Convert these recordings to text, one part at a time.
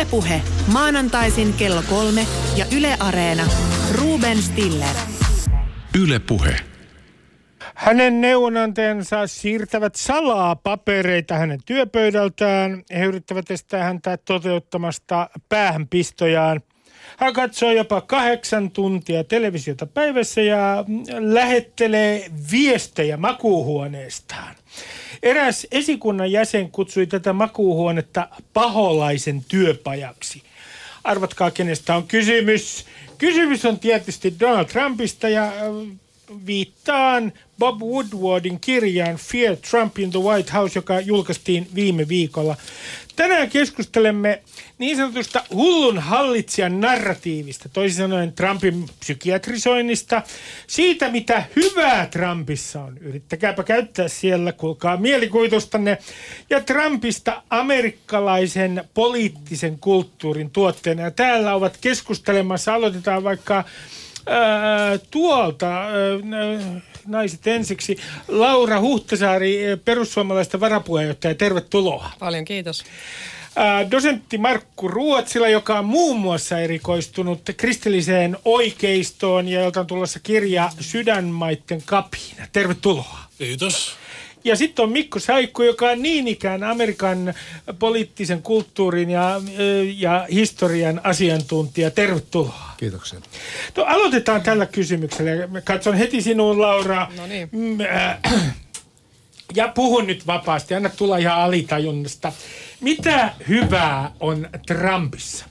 Ylepuhe maanantaisin kello kolme ja Yle Areena. Ruben Stiller. Ylepuhe. Hänen neuvonantajansa siirtävät salaa papereita hänen työpöydältään. He yrittävät estää häntä toteuttamasta päähänpistojaan. Hän katsoo jopa kahdeksan tuntia televisiota päivässä ja lähettelee viestejä makuuhuoneestaan. Eräs esikunnan jäsen kutsui tätä makuuhuonetta paholaisen työpajaksi. Arvatkaa, kenestä on kysymys. Kysymys on tietysti Donald Trumpista ja viittaan Bob Woodwardin kirjaan Fear Trump in the White House, joka julkaistiin viime viikolla. Tänään keskustelemme niin sanotusta hullun hallitsijan narratiivista, toisin sanoen Trumpin psykiatrisoinnista, siitä mitä hyvää Trumpissa on. Yrittäkääpä käyttää siellä, kuulkaa mielikuvitustanne. Ja Trumpista amerikkalaisen poliittisen kulttuurin tuotteena. Ja täällä ovat keskustelemassa, aloitetaan vaikka tuolta... Naiset ensiksi. Laura Huhtasaari, perussuomalaisten varapuheenjohtaja, tervetuloa. Paljon kiitos. Dosentti Markku Ruotsila, joka on muun muassa erikoistunut kristilliseen oikeistoon ja jolta on tulossa kirja Sydänmaitten kapina. Tervetuloa. Kiitos. Ja sitten on Mikko Saikku, joka on niin ikään Amerikan poliittisen kulttuurin ja, ja historian asiantuntija. Tervetuloa. Kiitoksia. No, aloitetaan tällä kysymyksellä. Mä katson heti sinuun, Laura. No niin. Mm, äh, ja puhun nyt vapaasti, anna tulla ihan alitajunnasta. Mitä hyvää on Trumpissa?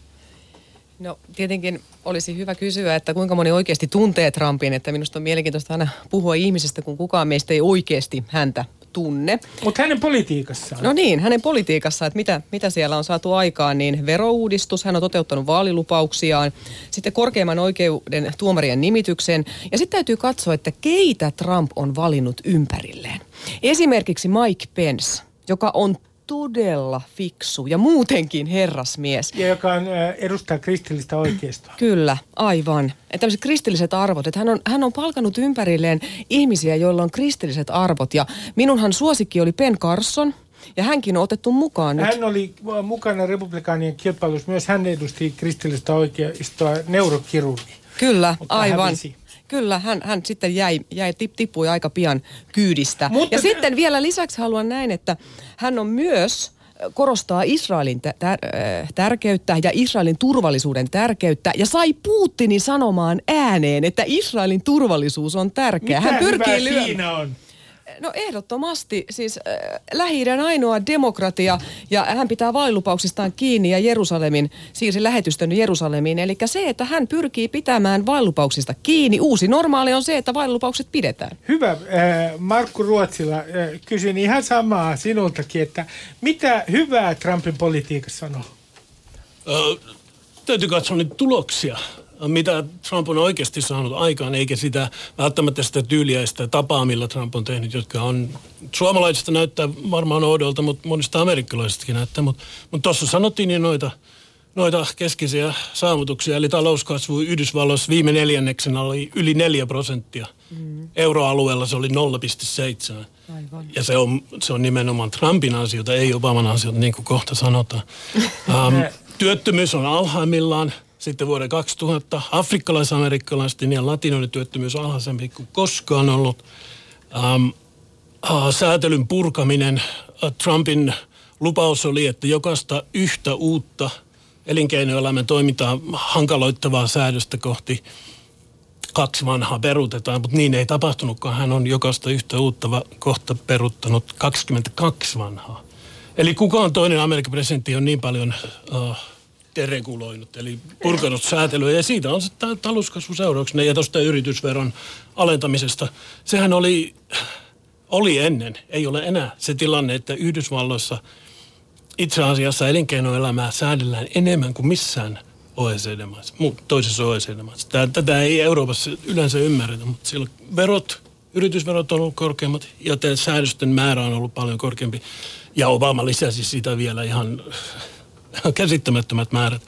No tietenkin olisi hyvä kysyä, että kuinka moni oikeasti tuntee Trumpin, että minusta on mielenkiintoista aina puhua ihmisestä, kun kukaan meistä ei oikeasti häntä tunne. Mutta hänen politiikassaan. No niin, hänen politiikassaan, että mitä, mitä siellä on saatu aikaan, niin verouudistus, hän on toteuttanut vaalilupauksiaan, sitten korkeimman oikeuden tuomarien nimityksen, ja sitten täytyy katsoa, että keitä Trump on valinnut ympärilleen. Esimerkiksi Mike Pence, joka on todella fiksu ja muutenkin herrasmies. Ja joka on, edustaa kristillistä oikeistoa. Kyllä, aivan. Että tämmöiset kristilliset arvot. Että hän, on, hän on palkanut ympärilleen ihmisiä, joilla on kristilliset arvot. Ja minunhan suosikki oli Ben Carson. Ja hänkin on otettu mukaan nyt. Hän oli mukana republikaanien kilpailussa. Myös hän edusti kristillistä oikeistoa neurokirurgi. Kyllä, Mutta aivan. hävisi. Kyllä, hän, hän sitten jäi, jäi tip, tippui aika pian kyydistä. Mutta- ja sitten vielä lisäksi haluan näin, että hän on myös korostaa Israelin tä- tär- tärkeyttä ja Israelin turvallisuuden tärkeyttä ja sai Putinin sanomaan ääneen, että Israelin turvallisuus on tärkeä. Mitä hän pyrkii lyö- siinä on? No ehdottomasti, siis äh, lähi ainoa demokratia ja hän pitää vaalilupauksistaan kiinni ja Jerusalemin, siirsi lähetystön Jerusalemiin. Eli se, että hän pyrkii pitämään vaalilupauksista kiinni. Uusi normaali on se, että vaalilupaukset pidetään. Hyvä. Äh, Markku Ruotsila, äh, kysyn ihan samaa sinultakin, että mitä hyvää Trumpin politiikassa on ollut? Ö, täytyy katsoa niitä tuloksia, mitä Trump on oikeasti saanut aikaan, eikä sitä välttämättä sitä tyyliä ja sitä tapaa, millä Trump on tehnyt, jotka on suomalaisista näyttää varmaan oudolta, mutta monista amerikkalaisistakin näyttää. Mutta mut tuossa sanottiin niin noita, noita keskeisiä saavutuksia, eli talouskasvu Yhdysvalloissa viime neljänneksen oli yli 4 prosenttia. Mm. Euroalueella se oli 0,7. Aivan. Ja se on, se on nimenomaan Trumpin asioita, ei Obaman asioita, niin kuin kohta sanotaan. Um, työttömyys on alhaimmillaan. Sitten vuoden 2000 afrikkalais-amerikkalaisten ja latinoiden työttömyys alhaisempi kuin koskaan ollut. Um, uh, säätelyn purkaminen. Uh, Trumpin lupaus oli, että jokaista yhtä uutta elinkeinoelämän toimintaa hankaloittavaa säädöstä kohti kaksi vanhaa peruutetaan, mutta niin ei tapahtunutkaan. Hän on jokaista yhtä uutta kohta peruttanut 22 vanhaa. Eli kukaan toinen Amerikan presidentti on niin paljon uh, dereguloinut, eli purkanut säätelyä. Ja siitä on sitten talouskasvu seurauksena ja tuosta yritysveron alentamisesta. Sehän oli, oli ennen, ei ole enää se tilanne, että Yhdysvalloissa itse asiassa elinkeinoelämää säädellään enemmän kuin missään OECD-maissa, toisessa OECD-maissa. Tätä ei Euroopassa yleensä ymmärretä, mutta siellä verot, yritysverot on ollut korkeammat ja säädösten määrä on ollut paljon korkeampi. Ja Obama lisäsi sitä vielä ihan käsittämättömät määrät.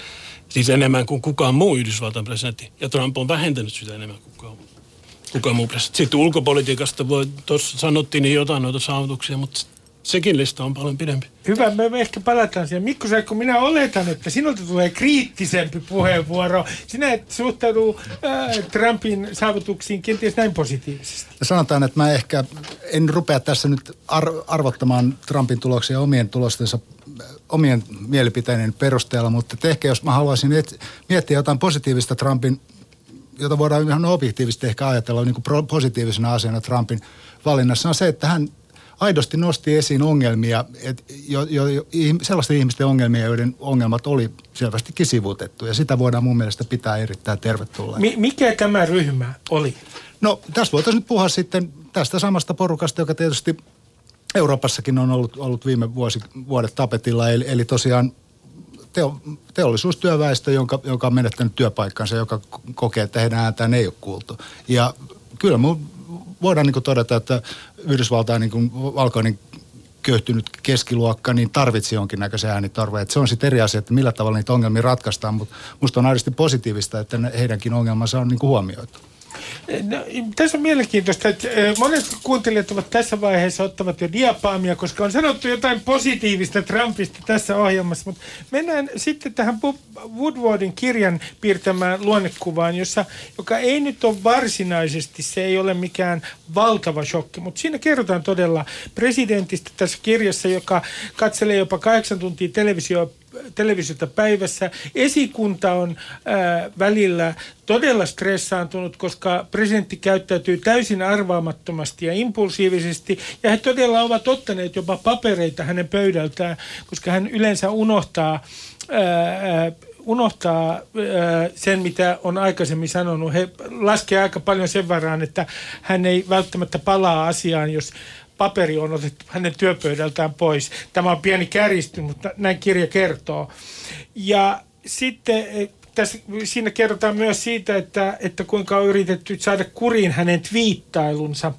Siis enemmän kuin kukaan muu Yhdysvaltain presidentti. Ja Trump on vähentänyt sitä enemmän kuin kukaan, kukaan muu presidentti. Sitten ulkopolitiikasta voi, tuossa sanottiin niin jotain noita saavutuksia, mutta Sekin lista on paljon pidempi. Hyvä, me ehkä palataan siihen. Mikko kun minä oletan, että sinulta tulee kriittisempi puheenvuoro. Sinä et suhtaudu äh, Trumpin saavutuksiin kenties näin positiivisesti. Sanotaan, että mä ehkä en rupea tässä nyt ar- arvottamaan Trumpin tuloksia omien tulostensa omien mielipiteiden perusteella, mutta ehkä jos mä haluaisin et, miettiä jotain positiivista Trumpin, jota voidaan ihan objektiivisesti ehkä ajatella niin kuin positiivisena asiana Trumpin valinnassa, on se, että hän aidosti nosti esiin ongelmia, et jo, jo, jo, sellaisten ihmisten ongelmia, joiden ongelmat oli selvästikin sivutettu. Ja sitä voidaan mun mielestä pitää erittäin tervetulleen. Mi- mikä tämä ryhmä oli? No tässä voitaisiin nyt puhua sitten tästä samasta porukasta, joka tietysti Euroopassakin on ollut, ollut viime vuosi, vuodet tapetilla. Eli, eli tosiaan teo, teollisuustyöväestö, jonka, joka on menettänyt työpaikkansa, joka kokee, että heidän ääntään ei ole kuultu. Ja kyllä mun voidaan niin todeta, että Yhdysvaltain niin valkoinen köyhtynyt keskiluokka, niin tarvitsi jonkinnäköisen äänitorven. se on sitten eri asia, että millä tavalla niitä ongelmia ratkaistaan, mutta musta on aidosti positiivista, että heidänkin ongelmansa on niin huomioitu. No, tässä on mielenkiintoista, että monet kuuntelijat ovat tässä vaiheessa ottavat jo diapaamia, koska on sanottu jotain positiivista Trumpista tässä ohjelmassa, mutta mennään sitten tähän Woodwardin kirjan piirtämään luonnekuvaan, jossa, joka ei nyt ole varsinaisesti, se ei ole mikään valtava shokki, mutta siinä kerrotaan todella presidentistä tässä kirjassa, joka katselee jopa kahdeksan tuntia televisio televisiota päivässä. Esikunta on ää, välillä todella stressaantunut, koska presidentti käyttäytyy täysin arvaamattomasti ja impulsiivisesti. Ja he todella ovat ottaneet jopa papereita hänen pöydältään, koska hän yleensä unohtaa ää, unohtaa sen, mitä on aikaisemmin sanonut. He laskevat aika paljon sen varaan, että hän ei välttämättä palaa asiaan, jos paperi on otettu hänen työpöydältään pois. Tämä on pieni kärjisty, mutta näin kirja kertoo. Ja sitten eh, tässä, siinä kerrotaan myös siitä, että, että kuinka on yritetty saada kuriin hänen twiittailunsa,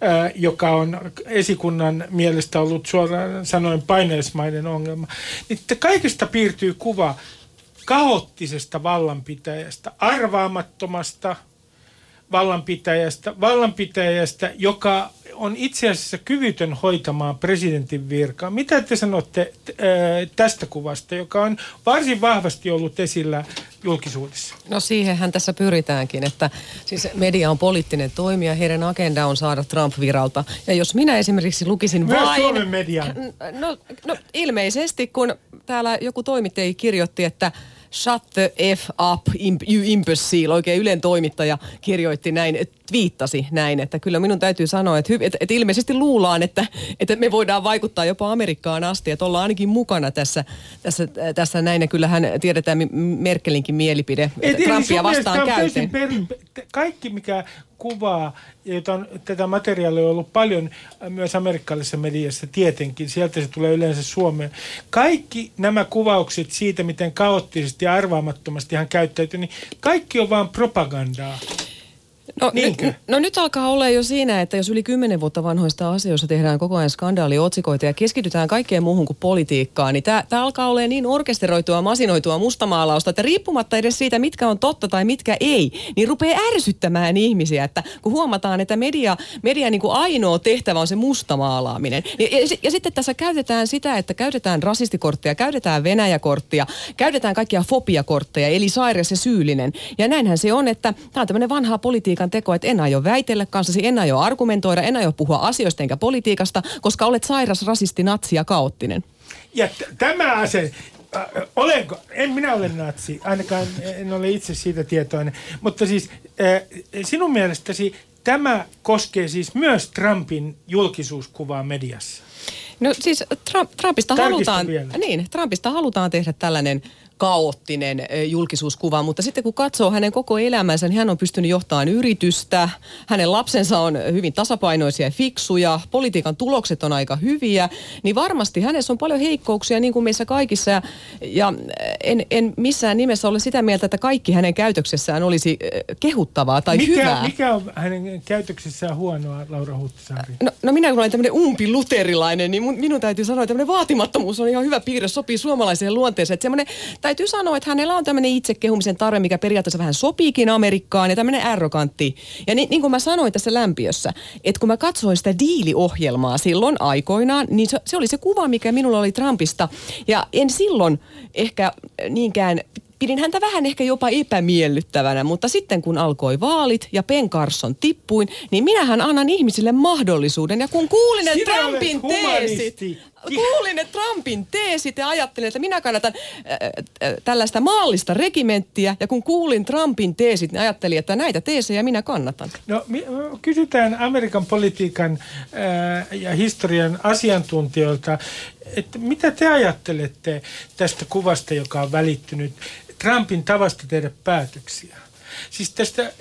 ää, joka on esikunnan mielestä ollut suoraan sanoen paineismainen ongelma. Niin kaikesta piirtyy kuva kaoottisesta vallanpitäjästä, arvaamattomasta vallanpitäjästä, vallanpitäjästä, joka on itse asiassa kyvytön hoitamaan presidentin virkaa. Mitä te sanotte tästä kuvasta, joka on varsin vahvasti ollut esillä julkisuudessa? No siihenhän tässä pyritäänkin, että siis media on poliittinen toimija, heidän agenda on saada Trump viralta. Ja jos minä esimerkiksi lukisin Myös vain... Suomen median. No, no ilmeisesti, kun täällä joku toimittaja kirjoitti, että Shut the F up, you imbecile. Oikein Ylen toimittaja kirjoitti näin, viittasi näin, että kyllä minun täytyy sanoa, että, että, että ilmeisesti luullaan, että, että me voidaan vaikuttaa jopa Amerikkaan asti, että ollaan ainakin mukana tässä, tässä, tässä näin. Ja kyllähän tiedetään Merkelinkin mielipide Et, Trumpia vastaan käyten. Perin, kaikki, mikä kuvaa, jota on, tätä materiaalia on ollut paljon myös amerikkalaisessa mediassa tietenkin, sieltä se tulee yleensä Suomeen. Kaikki nämä kuvaukset siitä, miten kaoottisesti ja arvaamattomasti hän käyttäytyy, niin kaikki on vain propagandaa. No, Niinkö? N- no nyt alkaa olla jo siinä, että jos yli kymmenen vuotta vanhoista asioista tehdään koko ajan skandaaliotsikoita ja keskitytään kaikkeen muuhun kuin politiikkaan, niin tämä alkaa olla niin orkesteroitua, masinoitua mustamaalausta, että riippumatta edes siitä, mitkä on totta tai mitkä ei, niin rupeaa ärsyttämään ihmisiä, että kun huomataan, että media, media niin kuin ainoa tehtävä on se mustamaalaaminen. Ja, ja, ja sitten tässä käytetään sitä, että käytetään rasistikortteja, käytetään Venäjäkorttia, käytetään kaikkia fobiakortteja, eli sairas ja syyllinen. Ja näinhän se on, että tämä on tämmöinen vanha politiikka politiikan teko, että en aio väitellä kanssasi, en aio argumentoida, en aio puhua asioista enkä politiikasta, koska olet sairas, rasisti, natsi ja kaoottinen. Ja t- tämä ase, äh, olenko, en minä ole natsi, ainakaan en ole itse siitä tietoinen, mutta siis äh, sinun mielestäsi tämä koskee siis myös Trumpin julkisuuskuvaa mediassa? No siis Trump, Trumpista halutaan, niin, Trumpista halutaan tehdä tällainen kaoottinen julkisuuskuva, mutta sitten kun katsoo hänen koko elämänsä, niin hän on pystynyt johtamaan yritystä, hänen lapsensa on hyvin tasapainoisia ja fiksuja, politiikan tulokset on aika hyviä, niin varmasti hänessä on paljon heikkouksia niin kuin meissä kaikissa ja, ja en, en missään nimessä ole sitä mieltä, että kaikki hänen käytöksessään olisi kehuttavaa tai mikä, hyvää. Mikä on hänen käytöksessään huonoa, Laura Huhtasaari? No, no minä kun olen tämmöinen umpiluterilainen, niin mun, minun täytyy sanoa, että tämmöinen vaatimattomuus on ihan hyvä piirre, sopii suomalaiseen luonteeseen. Että semmoinen täytyy sanoa, että hänellä on tämmöinen itsekehumisen tarve, mikä periaatteessa vähän sopiikin Amerikkaan ja tämmöinen arrogantti. Ja niin, niin kuin mä sanoin tässä lämpiössä, että kun mä katsoin sitä diiliohjelmaa silloin aikoinaan, niin se, se oli se kuva, mikä minulla oli Trumpista. Ja en silloin ehkä niinkään pidin häntä vähän ehkä jopa epämiellyttävänä, mutta sitten kun alkoi vaalit ja Ben Carson tippuin, niin minähän annan ihmisille mahdollisuuden. Ja kun kuulin, että Sinä Trumpin teesit, kuulin, että Trumpin teesit ja ajattelin, että minä kannatan äh, äh, tällaista maallista regimenttiä. Ja kun kuulin Trumpin teesit, niin ajattelin, että näitä teesejä minä kannatan. No kysytään Amerikan politiikan ää, ja historian asiantuntijoilta, että mitä te ajattelette tästä kuvasta, joka on välittynyt Trumpin tavasta tehdä päätöksiä? Siis tästä, ää,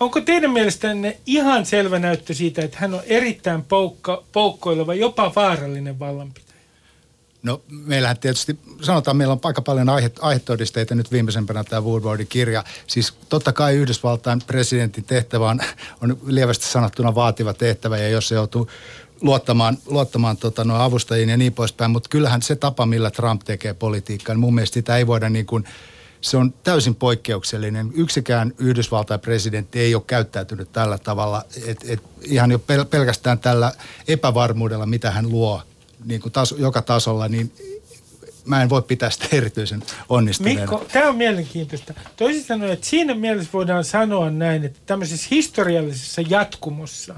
onko teidän mielestänne ihan selvä näyttö siitä, että hän on erittäin poukka, poukkoileva, jopa vaarallinen vallanpitäjä? No meillähän tietysti, sanotaan, meillä on aika paljon aihe, aihetodisteita nyt viimeisempänä tämä Woodwardin kirja. Siis totta kai Yhdysvaltain presidentin tehtävä on, on lievästi sanottuna vaativa tehtävä ja jos se joutuu luottamaan, luottamaan tota, no, avustajiin ja niin poispäin, mutta kyllähän se tapa, millä Trump tekee politiikkaa, niin mun mielestä sitä ei voida niin kuin, se on täysin poikkeuksellinen. Yksikään Yhdysvaltain presidentti ei ole käyttäytynyt tällä tavalla, että et ihan jo pel- pelkästään tällä epävarmuudella, mitä hän luo niin kuin taso, joka tasolla, niin mä en voi pitää sitä erityisen onnistuneena. Mikko, tämä on mielenkiintoista. Toisin sanoen, että siinä mielessä voidaan sanoa näin, että tämmöisessä historiallisessa jatkumossa,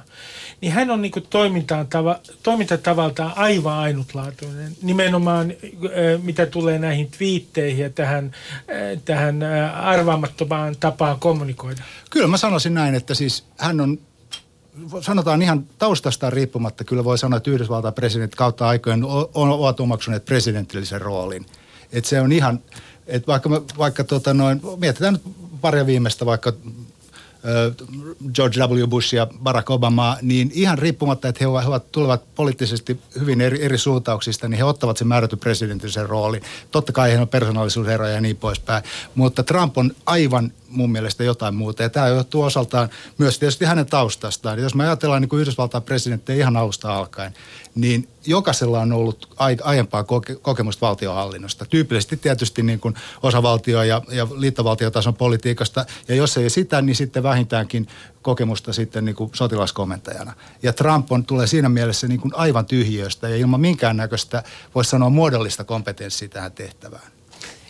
niin hän on niin kuin tava, toimintatavaltaan aivan ainutlaatuinen. Nimenomaan mitä tulee näihin twiitteihin ja tähän, äh, tähän äh, arvaamattomaan tapaan kommunikoida. Kyllä mä sanoisin näin, että siis hän on sanotaan ihan taustastaan riippumatta, kyllä voi sanoa, että Yhdysvaltain presidentti kautta aikojen ovat omaksuneet presidentillisen roolin. Että se on ihan, että vaikka, vaikka tota noin, mietitään nyt paria viimeistä vaikka George W. Bush ja Barack Obama, niin ihan riippumatta, että he ovat, tulevat poliittisesti hyvin eri, eri suuntauksista, niin he ottavat sen määrätty presidentillisen roolin. Totta kai heillä on persoonallisuuseroja ja niin poispäin, mutta Trump on aivan mun mielestä jotain muuta. Ja tämä johtuu osaltaan myös tietysti hänen taustastaan. Jos me ajatellaan niin kuin Yhdysvaltain presidenttiä ihan alusta alkaen, niin jokaisella on ollut ai- aiempaa koke- kokemusta valtiohallinnosta. Tyypillisesti tietysti niin kuin osavaltio- ja, ja liittovaltiotason politiikasta. Ja jos ei sitä, niin sitten vähintäänkin kokemusta sitten niin kuin sotilaskomentajana. Ja Trump on, tulee siinä mielessä niin kuin aivan tyhjiöstä ja ilman minkäännäköistä, voisi sanoa, muodollista kompetenssia tähän tehtävään.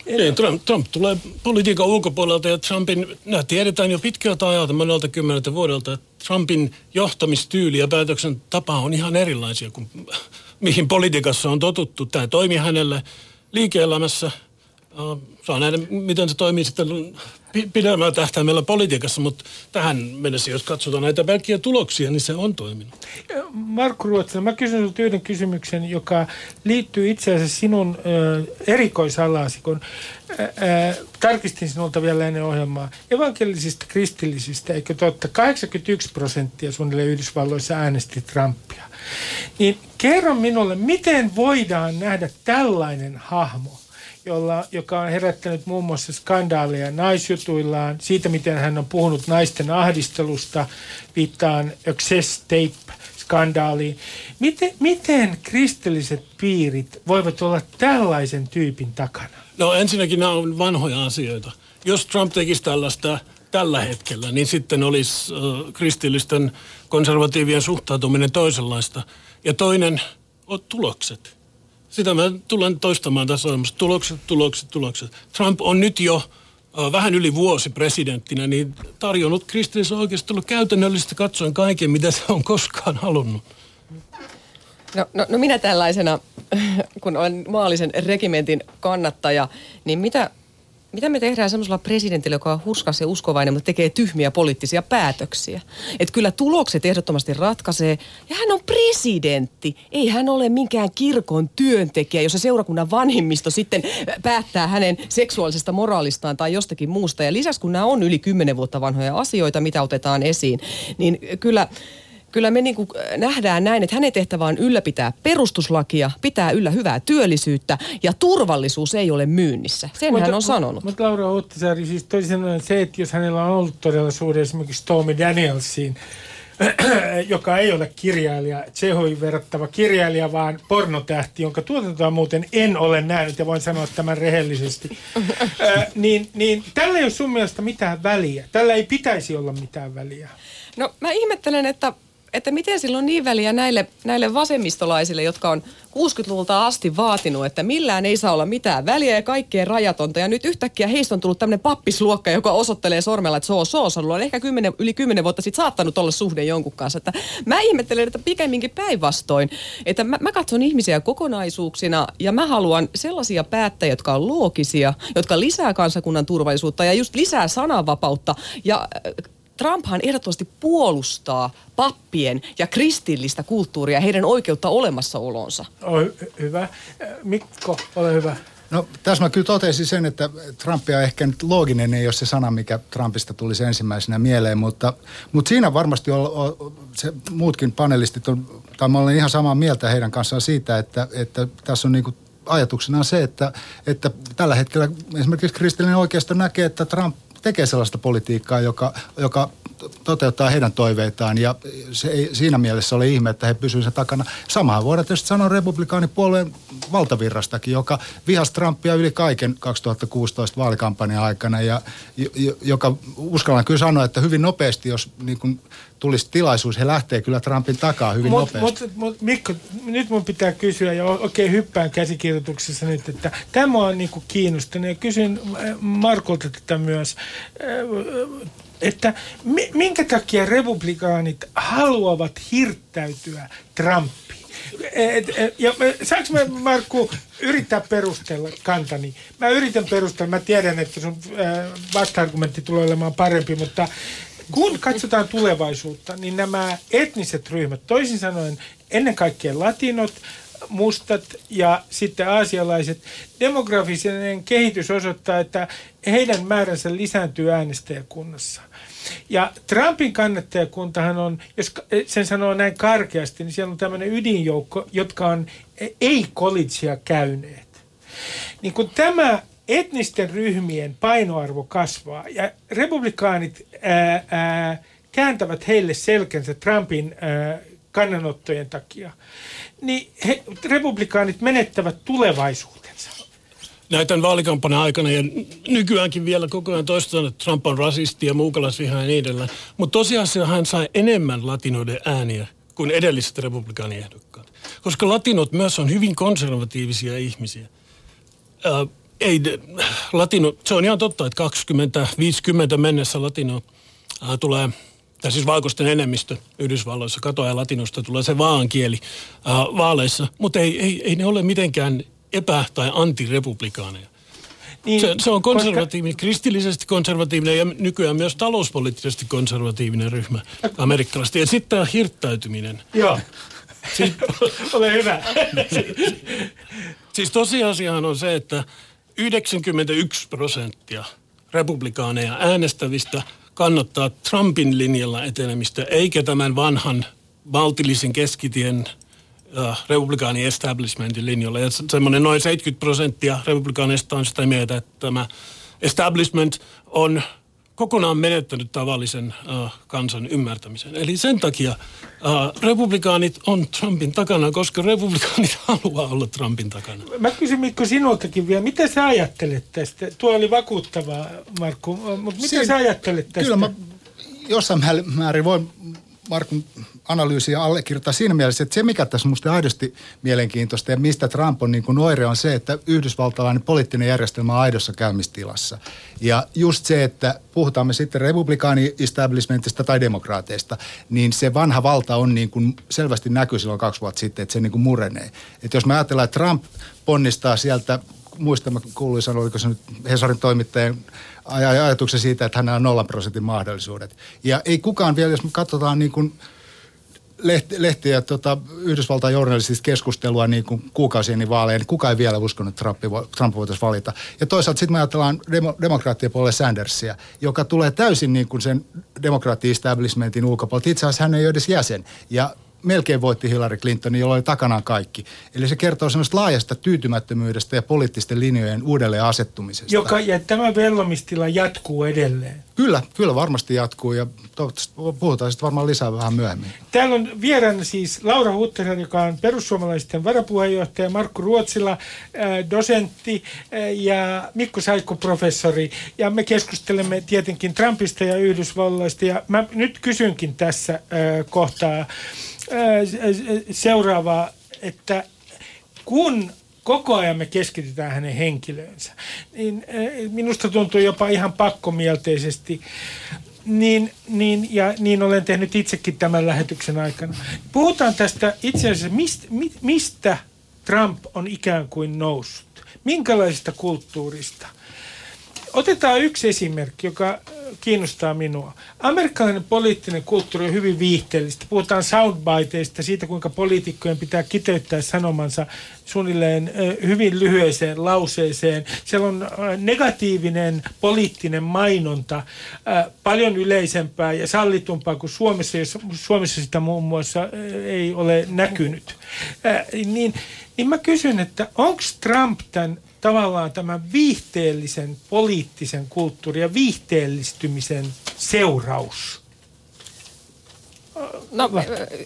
Ei, Trump, Trump tulee politiikan ulkopuolelta ja Trumpin, nämä tiedetään jo pitkältä ajalta, monelta kymmeneltä vuodelta, että Trumpin johtamistyyli ja päätöksen tapa on ihan erilaisia kuin mihin politiikassa on totuttu. Tämä toimii hänelle liike-elämässä. Saa nähdä, miten se toimii sitten pidemmällä tähtäimellä politiikassa, mutta tähän mennessä, jos katsotaan näitä pelkkiä tuloksia, niin se on toiminut. Markku Ruotsila, mä kysyn sinulta yhden kysymyksen, joka liittyy itse asiassa sinun ö, erikoisalaasi, kun ö, tarkistin sinulta vielä ennen ohjelmaa. Evankelisista kristillisistä, eikö totta, 81 prosenttia suunnilleen Yhdysvalloissa äänesti Trumpia. Niin kerro minulle, miten voidaan nähdä tällainen hahmo, jolla, joka on herättänyt muun muassa skandaaleja naisjutuillaan, siitä miten hän on puhunut naisten ahdistelusta, viittaan Access Tape skandaaliin. Miten, miten kristilliset piirit voivat olla tällaisen tyypin takana? No ensinnäkin nämä on vanhoja asioita. Jos Trump tekisi tällaista tällä hetkellä, niin sitten olisi äh, kristillisten konservatiivien suhtautuminen toisenlaista. Ja toinen on tulokset. Sitä mä tulen toistamaan tässä ohjelmassa. Tulokset, tulokset, tulokset. Trump on nyt jo äh, vähän yli vuosi presidenttinä, niin tarjonnut kristillisen oikeistolle käytännöllisesti katsoen kaiken, mitä se on koskaan halunnut. No, no, no minä tällaisena, kun olen maallisen regimentin kannattaja, niin mitä, mitä me tehdään semmoisella presidentillä, joka on hurskas ja uskovainen, mutta tekee tyhmiä poliittisia päätöksiä? Että kyllä tulokset ehdottomasti ratkaisee. Ja hän on presidentti. Ei hän ole minkään kirkon työntekijä, jossa seurakunnan vanhimmisto sitten päättää hänen seksuaalisesta moraalistaan tai jostakin muusta. Ja lisäksi kun nämä on yli kymmenen vuotta vanhoja asioita, mitä otetaan esiin, niin kyllä kyllä me niin nähdään näin, että hänen tehtävä on ylläpitää perustuslakia, pitää yllä hyvää työllisyyttä ja turvallisuus ei ole myynnissä. Sen hän on sanonut. Mutta Laura Oottisaari, siis toisin sanoen se, että jos hänellä on ollut todella suuri esimerkiksi Stormy Danielsiin joka ei ole kirjailija, Tsehoin verrattava kirjailija, vaan pornotähti, jonka tuotantoa muuten en ole nähnyt ja voin sanoa tämän rehellisesti. Ö, niin, niin tällä ei ole sun mielestä mitään väliä. Tällä ei pitäisi olla mitään väliä. No mä ihmettelen, että että miten sillä on niin väliä näille, näille vasemmistolaisille, jotka on 60-luvulta asti vaatinut, että millään ei saa olla mitään väliä ja kaikkeen rajatonta. Ja nyt yhtäkkiä heistä on tullut tämmöinen pappisluokka, joka osoittelee sormella, että on soosalulla. On ehkä kymmenen, yli kymmenen vuotta sitten saattanut olla suhde jonkun kanssa. Että mä ihmettelen, että pikemminkin päinvastoin. Että mä, mä katson ihmisiä kokonaisuuksina ja mä haluan sellaisia päättäjiä, jotka on loogisia, jotka lisää kansakunnan turvallisuutta ja just lisää sananvapautta ja Trumphan ehdottomasti puolustaa pappien ja kristillistä kulttuuria ja heidän oikeutta olemassaolonsa. Oi, hyvä. Mikko, ole hyvä. No tässä mä kyllä totesin sen, että Trumpia ehkä nyt looginen ei ole se sana, mikä Trumpista tulisi ensimmäisenä mieleen, mutta, mutta siinä varmasti on, on, se muutkin panelistit on, tai mä olen ihan samaa mieltä heidän kanssaan siitä, että, että tässä on niin kuin ajatuksena se, että, että tällä hetkellä esimerkiksi kristillinen oikeisto näkee, että Trump tekee sellaista politiikkaa, joka, joka toteuttaa heidän toiveitaan ja se ei siinä mielessä ole ihme, että he pysyvät sen takana. Samaa voidaan tietysti sanoa republikaanipuolueen valtavirrastakin, joka vihasi Trumpia yli kaiken 2016 vaalikampanjan aikana ja joka uskallan kyllä sanoa, että hyvin nopeasti, jos niin kuin tulisi tilaisuus, he lähtee kyllä Trumpin takaa hyvin mut, nopeasti. Mutta mut, Mikko, nyt mun pitää kysyä, ja okei okay, hyppään käsikirjoituksessa nyt, että tämä on niinku kiinnostanut, ja kysyn äh, Markolta tätä myös, äh, että minkä takia republikaanit haluavat hirttäytyä Trumpiin? Et, et, ja saanko mä, Markku, yrittää perustella kantani? Mä yritän perustella, mä tiedän, että sun äh, vasta-argumentti tulee olemaan parempi, mutta kun katsotaan tulevaisuutta, niin nämä etniset ryhmät, toisin sanoen ennen kaikkea latinot, mustat ja sitten aasialaiset, demografisen kehitys osoittaa, että heidän määränsä lisääntyy äänestäjäkunnassa. Ja Trumpin kannattajakuntahan on, jos sen sanoo näin karkeasti, niin siellä on tämmöinen ydinjoukko, jotka on ei-collegea käyneet. Niin kun tämä etnisten ryhmien painoarvo kasvaa ja republikaanit ää, ää, kääntävät heille selkänsä Trumpin ää, kannanottojen takia, niin he, republikaanit menettävät tulevaisuutensa. Näitä vaalikampanjan aikana ja nykyäänkin vielä koko ajan toistetaan, että Trump on rasisti ja muukalaisviha ja niin edelleen. Mutta tosiasiassa hän sai enemmän latinoiden ääniä kuin edelliset republikaaniehdokkaat. Koska latinot myös on hyvin konservatiivisia ihmisiä. Äh, ei, latino, se on ihan totta, että 20-50 mennessä latino äh, tulee, tai siis valkoisten enemmistö Yhdysvalloissa, katoa ja latinosta tulee se vaan kieli äh, vaaleissa, mutta ei, ei, ei ne ole mitenkään epä- tai antirepublikaaneja. Niin, se, se on konservatiivinen, koska... kristillisesti konservatiivinen ja nykyään myös talouspoliittisesti konservatiivinen ryhmä amerikkalaisesti. Ja sitten tämä hirttäytyminen. Joo. Siis, Ole hyvä. siis tosiasiahan on se, että 91 prosenttia republikaaneja äänestävistä kannattaa Trumpin linjalla etenemistä, eikä tämän vanhan valtillisen keskitien äh, republikaani establishmentin linjalla. Ja semmoinen noin 70 prosenttia republikaaneista on sitä mieltä, että tämä establishment on kokonaan menettänyt tavallisen uh, kansan ymmärtämisen. Eli sen takia uh, republikaanit on Trumpin takana, koska republikaanit haluaa olla Trumpin takana. Mä kysyn Mikko sinultakin vielä, mitä sä ajattelet tästä? Tuo oli vakuuttavaa, Markku, mutta mitä Siin, sä ajattelet tästä? Kyllä mä jossain määrin voin Markun analyysiä allekirjoittaa siinä mielessä, että se mikä tässä minusta aidosti mielenkiintoista ja mistä Trump on niin kuin oire on se, että yhdysvaltalainen poliittinen järjestelmä on aidossa käymistilassa. Ja just se, että puhutaan me sitten republikaani-establishmentista tai demokraateista, niin se vanha valta on niin kuin selvästi näkyy silloin kaksi vuotta sitten, että se niin kuin murenee. Että jos me ajatellaan, että Trump ponnistaa sieltä muista mä kuuluin oliko se nyt Hesarin toimittajan ajatuksen siitä, että hänellä on nollan prosentin mahdollisuudet. Ja ei kukaan vielä, jos me katsotaan niin kuin lehti, lehtiä tota, Yhdysvaltain journalistista keskustelua niin kuin kuukausien niin vaaleja, niin kukaan ei vielä uskonut, että Trump, Trump voitaisiin valita. Ja toisaalta sitten me ajatellaan demo, demokraattien puolelle Sandersia, joka tulee täysin niin kuin sen demokraatti-establishmentin ulkopuolelta. Itse asiassa hän ei ole edes jäsen. Ja melkein voitti Hillary Clintonin, jolla oli takanaan kaikki. Eli se kertoo semmoista laajasta tyytymättömyydestä ja poliittisten linjojen uudelleen asettumisesta. Joka, ja tämä vellomistila jatkuu edelleen. Kyllä, kyllä varmasti jatkuu ja toivottavasti puhutaan sitten varmaan lisää vähän myöhemmin. Täällä on vieraana siis Laura Hutteren, joka on perussuomalaisten varapuheenjohtaja, Markku Ruotsila, äh, dosentti äh, ja Mikko Saikko professori. Ja me keskustelemme tietenkin Trumpista ja Yhdysvalloista. Ja mä nyt kysynkin tässä äh, kohtaa seuraavaa, että kun koko ajan me keskitytään hänen henkilöönsä, niin minusta tuntuu jopa ihan pakkomielteisesti niin, niin, ja niin olen tehnyt itsekin tämän lähetyksen aikana. Puhutaan tästä itse asiassa, mistä, mistä Trump on ikään kuin noussut. Minkälaisesta kulttuurista? Otetaan yksi esimerkki, joka kiinnostaa minua. Amerikkalainen poliittinen kulttuuri on hyvin viihteellistä. Puhutaan soundbiteista, siitä kuinka poliitikkojen pitää kiteyttää sanomansa suunnilleen hyvin lyhyeseen lauseeseen. Siellä on negatiivinen poliittinen mainonta paljon yleisempää ja sallitumpaa kuin Suomessa, jos Suomessa sitä muun muassa ei ole näkynyt. Niin, niin mä kysyn, että onko Trump tämän tavallaan tämän viihteellisen poliittisen kulttuurin ja viihteellistymisen seuraus? No,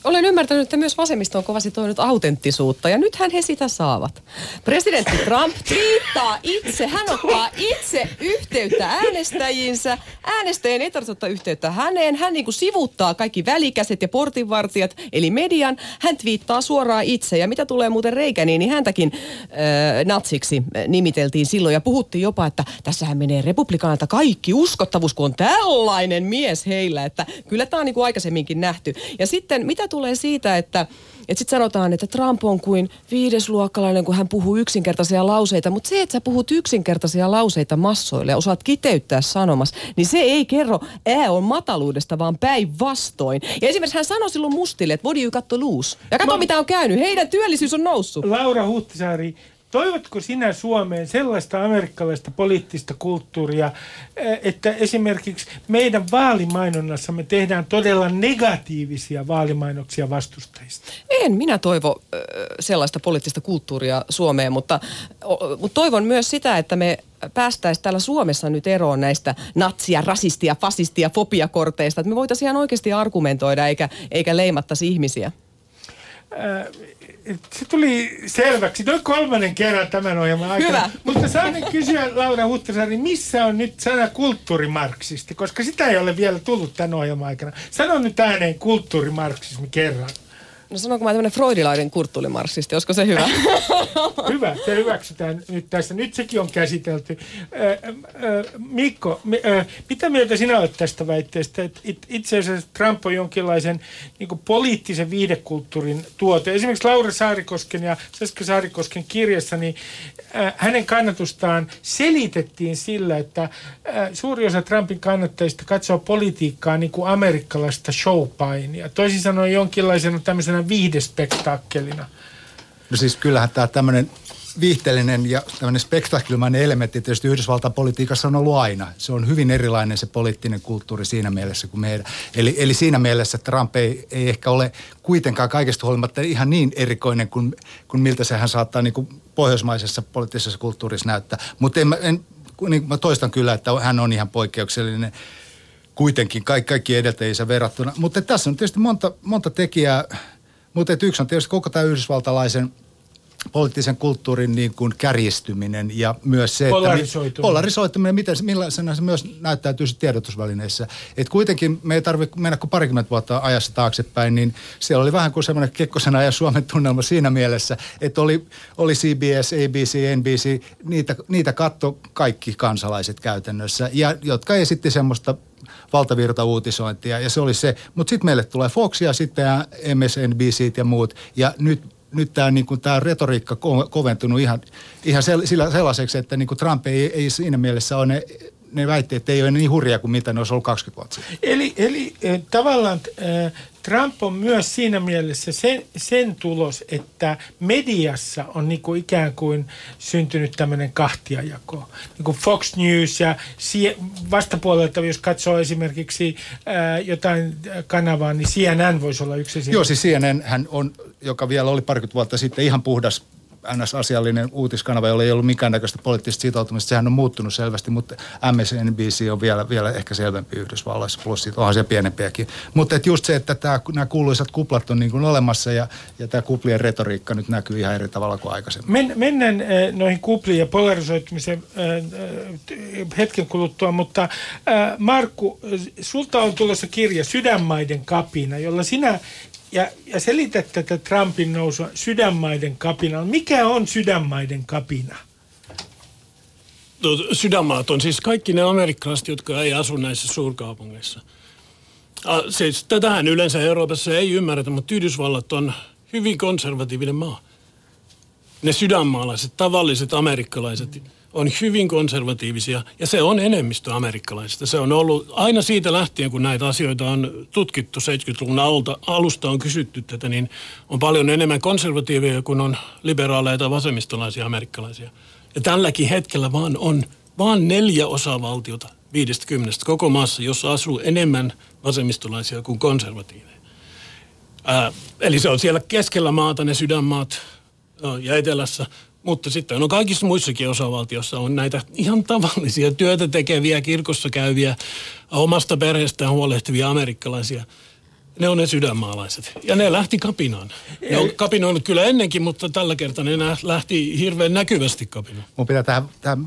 olen ymmärtänyt, että myös vasemmisto on kovasti toinut autenttisuutta, ja nythän he sitä saavat. Presidentti Trump twiittaa itse, hän ottaa itse yhteyttä äänestäjiinsä. Äänestäjien ei tarvitse ottaa yhteyttä häneen. Hän niin kuin sivuttaa kaikki välikäset ja portinvartijat, eli median. Hän twiittaa suoraan itse, ja mitä tulee muuten Reaganiin, niin häntäkin äh, natsiksi nimiteltiin silloin, ja puhuttiin jopa, että tässähän menee republikaanilta kaikki uskottavuus, kun on tällainen mies heillä, että kyllä tämä on niin kuin aikaisemminkin nähty nähty. Ja sitten mitä tulee siitä, että että sitten sanotaan, että Trump on kuin viidesluokkalainen, kun hän puhuu yksinkertaisia lauseita. Mutta se, että sä puhut yksinkertaisia lauseita massoille ja osaat kiteyttää sanomas, niin se ei kerro ää on mataluudesta, vaan päinvastoin. Ja esimerkiksi hän sanoi silloin mustille, että what do you got to lose? Ja kato, Mä... mitä on käynyt. Heidän työllisyys on noussut. Laura Huhtisaari, Toivotko sinä Suomeen sellaista amerikkalaista poliittista kulttuuria, eh, että esimerkiksi meidän vaalimainonnassamme tehdään todella negatiivisia vaalimainoksia vastustajista? En minä toivo sellaista poliittista kulttuuria Suomeen, mutta, mutta toivon myös sitä, että me päästäisiin täällä Suomessa nyt eroon näistä natsia, rasistia, fasistia, fobiakorteista, että me voitaisiin ihan oikeasti argumentoida eikä, eikä leimattaisi ihmisiä. Äh, se tuli selväksi noin kolmannen kerran tämän ohjelman aikana. Hyvä. Mutta saan kysyä Laura Huhtasaari, missä on nyt sana kulttuurimarksisti, koska sitä ei ole vielä tullut tämän ohjelman aikana. Sano nyt ääneen kulttuurimarksismi kerran. No sanonko mä tämmöinen freudilainen kurttulimarssisti, olisiko se hyvä? hyvä, se hyväksytään nyt tässä. Nyt sekin on käsitelty. Mikko, mitä mieltä sinä olet tästä väitteestä, että itse asiassa Trump on jonkinlaisen niin poliittisen viidekulttuurin tuote. Esimerkiksi Laura Saarikosken ja Seska Saarikosken kirjassa, niin hänen kannatustaan selitettiin sillä, että suuri osa Trumpin kannattajista katsoo politiikkaa niin kuin amerikkalaista showpainia. Toisin sanoen jonkinlaisena tämmöisenä tämmöisenä viihdespektaakkelina? No siis kyllähän tämä tämmöinen viihteellinen ja tämmöinen spektaakkelmainen elementti tietysti Yhdysvaltain politiikassa on ollut aina. Se on hyvin erilainen se poliittinen kulttuuri siinä mielessä kuin meidän. Eli, eli siinä mielessä Trump ei, ei ehkä ole kuitenkaan kaikesta huolimatta ihan niin erikoinen kuin, kuin miltä sehän saattaa niin kuin pohjoismaisessa poliittisessa kulttuurissa näyttää. Mutta en, en, niin mä toistan kyllä, että hän on ihan poikkeuksellinen kuitenkin kaikki, kaikki edeltäjiinsä verrattuna. Mutta tässä on tietysti monta, monta tekijää mutta yksi on tietysti koko tämä yhdysvaltalaisen poliittisen kulttuurin niin kuin kärjistyminen ja myös se, että polarisoituminen, polarisoituminen miten, millaisena se myös näyttäytyy tiedotusvälineissä. Et kuitenkin me ei tarvitse mennä kuin parikymmentä vuotta ajassa taaksepäin, niin siellä oli vähän kuin semmoinen Kekkosen ajan Suomen tunnelma siinä mielessä, että oli, oli CBS, ABC, NBC, niitä, niitä katto kaikki kansalaiset käytännössä, ja, jotka esitti semmoista valtavirta uutisointia ja se oli se. Mutta sitten meille tulee Fox ja sitten MSNBC ja muut ja nyt nyt tämä niinku, retoriikka ko- koventunut ihan, ihan sel- sellaiseksi, että niinku Trump ei, ei siinä mielessä ole ne, ne väitteet ei ole niin hurjaa kuin mitä ne olisi ollut 20 vuotta sitten. Eli, eli äh, tavallaan äh, Trump on myös siinä mielessä sen, sen tulos, että mediassa on niin kuin ikään kuin syntynyt tämmöinen kahtiajako. Niin kuin Fox News ja vastapuolelta, jos katsoo esimerkiksi ää, jotain kanavaa, niin CNN voisi olla yksi esimerkki. Joo, siis CNN hän on, joka vielä oli parikymmentä vuotta sitten ihan puhdas NS-asiallinen uutiskanava, jolla ei ollut minkäännäköistä poliittista sitoutumista. Sehän on muuttunut selvästi, mutta MSNBC on vielä, vielä ehkä selvempi Yhdysvalloissa, plus siitä onhan siellä pienempiäkin. Mutta just se, että tämä, nämä kuuluisat kuplat on niin kuin olemassa ja, ja tämä kuplien retoriikka nyt näkyy ihan eri tavalla kuin aikaisemmin. Men, mennään äh, noihin kupliin ja polarisoitumisen äh, hetken kuluttua, mutta Markku, sulta on tulossa kirja Sydänmaiden kapina, jolla sinä ja, ja selitä tätä Trumpin nousua sydänmaiden kapinalla. Mikä on sydänmaiden kapina? No, sydänmaat on siis kaikki ne amerikkalaiset, jotka ei asu näissä suurkaupungeissa. Siis tätähän yleensä Euroopassa ei ymmärretä, mutta Yhdysvallat on hyvin konservatiivinen maa. Ne sydänmaalaiset, tavalliset amerikkalaiset, mm on hyvin konservatiivisia ja se on enemmistö amerikkalaisista. Se on ollut aina siitä lähtien, kun näitä asioita on tutkittu 70-luvun alta, alusta on kysytty tätä, niin on paljon enemmän konservatiivia kuin on liberaaleja tai vasemmistolaisia amerikkalaisia. Ja tälläkin hetkellä vaan on vaan neljä osavaltiota 50 koko maassa, jossa asuu enemmän vasemmistolaisia kuin konservatiiveja. Ää, eli se on siellä keskellä maata ne sydänmaat ja etelässä mutta sitten on kaikissa muissakin osavaltiossa on näitä ihan tavallisia työtä tekeviä, kirkossa käyviä, omasta perheestään huolehtivia amerikkalaisia. Ne on ne sydänmaalaiset. Ja ne lähti kapinaan. Ne on kapinoinut kyllä ennenkin, mutta tällä kertaa ne lähti hirveän näkyvästi kapinaan. Mun pitää tähän, tähän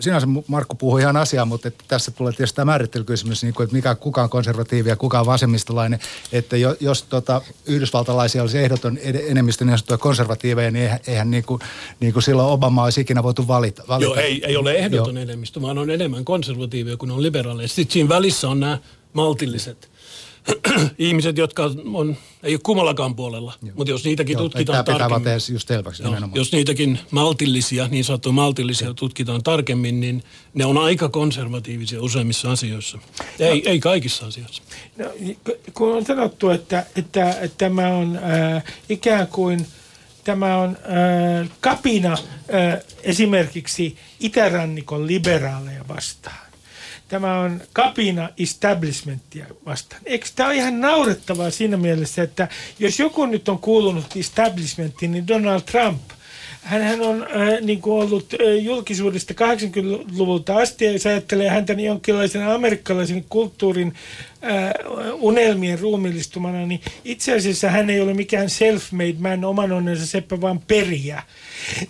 sinänsä Markku puhui ihan asiaa, mutta että tässä tulee tietysti tämä määrittelykysymys, niin kuin, että mikä, kuka on konservatiivi ja kuka on vasemmistolainen. Että jo, jos tota, yhdysvaltalaisia olisi ehdoton enemmistö niin sanottuja konservatiiveja, niin eihän, eihän niin kuin, niin kuin silloin Obama olisi ikinä voitu valita. valita. Joo, ei, ei ole ehdoton Joo. enemmistö, vaan on enemmän konservatiiveja kuin on liberaaleja. Sitten siinä välissä on nämä maltilliset ihmiset, jotka on, ei ole kummallakaan puolella, Joo. mutta jos niitäkin Joo, tutkitaan tämä tarkemmin. just selväksi Joo, jos niitäkin maltillisia, niin sanottu maltillisia Joo. tutkitaan tarkemmin, niin ne on aika konservatiivisia useimmissa asioissa. Ei, no, ei kaikissa asioissa. No, kun on sanottu, että, että, että tämä on äh, ikään kuin tämä on äh, kapina äh, esimerkiksi itärannikon liberaaleja vastaan tämä on kapina establishmentia vastaan. Eikö tämä ole ihan naurettavaa siinä mielessä, että jos joku nyt on kuulunut establishmenttiin, niin Donald Trump – hän on äh, niin kuin ollut äh, julkisuudesta 80-luvulta asti, ja jos ajattelee häntä niin jonkinlaisen amerikkalaisen kulttuurin äh, unelmien ruumillistumana, niin itse asiassa hän ei ole mikään self-made man, oman onnensa seppä, vaan periä.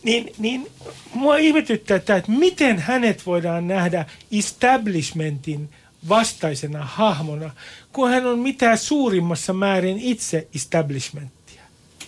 Niin, niin mua ihmetyttää tämä, että miten hänet voidaan nähdä establishmentin vastaisena hahmona, kun hän on mitä suurimmassa määrin itse establishment.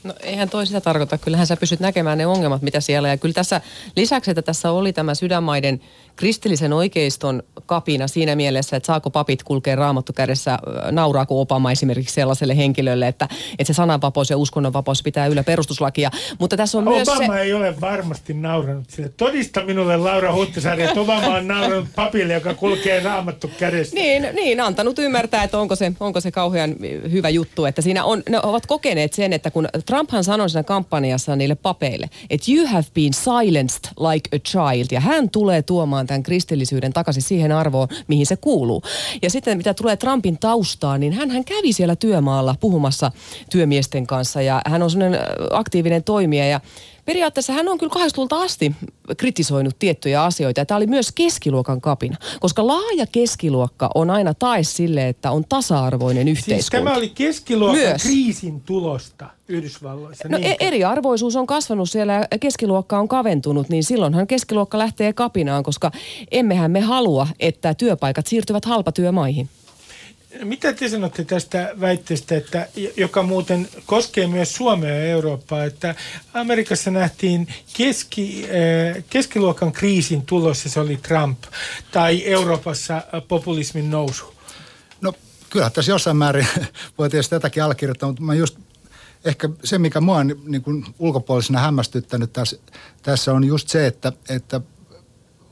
No eihän toi sitä tarkoita. Kyllähän sä pystyt näkemään ne ongelmat, mitä siellä. Ja kyllä tässä lisäksi, että tässä oli tämä sydänmaiden kristillisen oikeiston kapina siinä mielessä, että saako papit kulkea raamattu kädessä, nauraako Obama esimerkiksi sellaiselle henkilölle, että, että se sananvapaus ja uskonnonvapaus pitää yllä perustuslakia. Mutta tässä on Obama myös se... ei ole varmasti nauranut sille. Todista minulle Laura Huhtasaari, että Obama on nauranut papille, joka kulkee raamattu kädessä. Niin, niin, antanut ymmärtää, että onko se, onko se kauhean hyvä juttu, että siinä on, ne ovat kokeneet sen, että kun Trumphan sanoi siinä kampanjassa niille papeille, että you have been silenced like a child, ja hän tulee tuomaan tämän kristillisyyden takaisin siihen arvoon, mihin se kuuluu. Ja sitten mitä tulee Trumpin taustaan, niin hän, hän kävi siellä työmaalla puhumassa työmiesten kanssa, ja hän on sellainen aktiivinen toimija, ja periaatteessa hän on kyllä 80-luvulta asti kritisoinut tiettyjä asioita. Ja tämä oli myös keskiluokan kapina, koska laaja keskiluokka on aina tae sille, että on tasa-arvoinen yhteiskunta. Siis tämä oli keskiluokan myös. kriisin tulosta Yhdysvalloissa. No e- eriarvoisuus on kasvanut siellä ja keskiluokka on kaventunut, niin silloinhan keskiluokka lähtee kapinaan, koska emmehän me halua, että työpaikat siirtyvät halpatyömaihin. Mitä te sanotte tästä väitteestä, että, joka muuten koskee myös Suomea ja Eurooppaa, että Amerikassa nähtiin keski, eh, keskiluokan kriisin tulossa, se oli Trump, tai Euroopassa populismin nousu? No kyllä tässä jossain määrin voi tietysti tätäkin allekirjoittaa, mutta mä just ehkä se, mikä mua on niin kuin ulkopuolisena hämmästyttänyt tässä, tässä on just se, että, että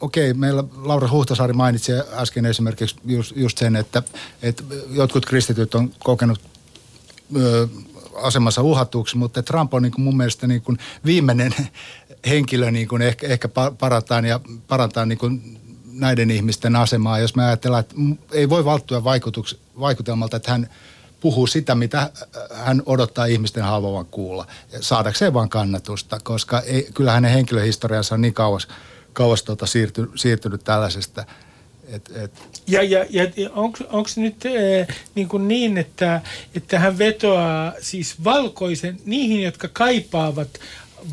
okei, meillä Laura Huhtasaari mainitsi äsken esimerkiksi just, just sen, että, että jotkut kristityt on kokenut ö, asemassa uhatuksi, mutta Trump on niin kuin mun mielestä niin kuin viimeinen henkilö niin kuin ehkä, ehkä parantaa, ja parantaa niin kuin näiden ihmisten asemaa, jos me ajatellaan, että ei voi valttua vaikutelmalta, että hän puhuu sitä, mitä hän odottaa ihmisten haluavan kuulla, saadakseen vaan kannatusta, koska ei, kyllä hänen henkilöhistoriansa on niin kauas, kauas tuota siirty, siirtynyt tällaisesta. Et, et. Ja, ja, ja onko nyt äh, niin, kuin niin että, että hän vetoaa siis valkoisen niihin, jotka kaipaavat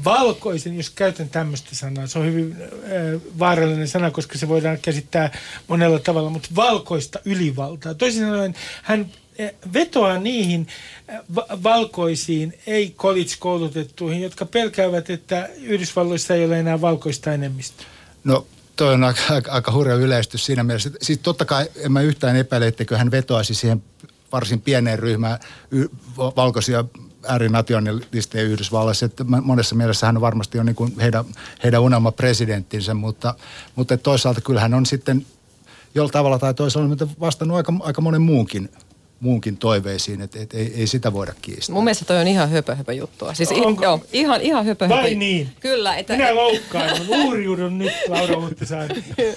valkoisen, jos käytän tämmöistä sanaa, se on hyvin äh, vaarallinen sana, koska se voidaan käsittää monella tavalla, mutta valkoista ylivaltaa. Toisin sanoen hän äh, vetoaa niihin valkoisiin, ei college-koulutettuihin, jotka pelkäävät, että Yhdysvalloissa ei ole enää valkoista enemmistöä. No toi on aika, aika, aika hurja yleistys siinä mielessä. Siis totta kai en mä yhtään epäile, etteikö hän vetoaisi siihen varsin pieneen ryhmään y- valkoisia äärinationalisteja Yhdysvalloissa. Että monessa mielessä hän varmasti on niin kuin heidän, heidän unelmapresidenttinsä, mutta, mutta toisaalta kyllähän on sitten jollain tavalla tai toisaalta vastannut aika, aika monen muunkin muunkin toiveisiin, että et, ei, ei sitä voida kiistää. Mun mielestä toi on ihan höpö, höpö juttua. Siis Onko? joo, ihan, ihan höpö, höpö. Vai niin? Kyllä. Että, Minä loukkaan, uuriudun nyt Laura Huhtasaari.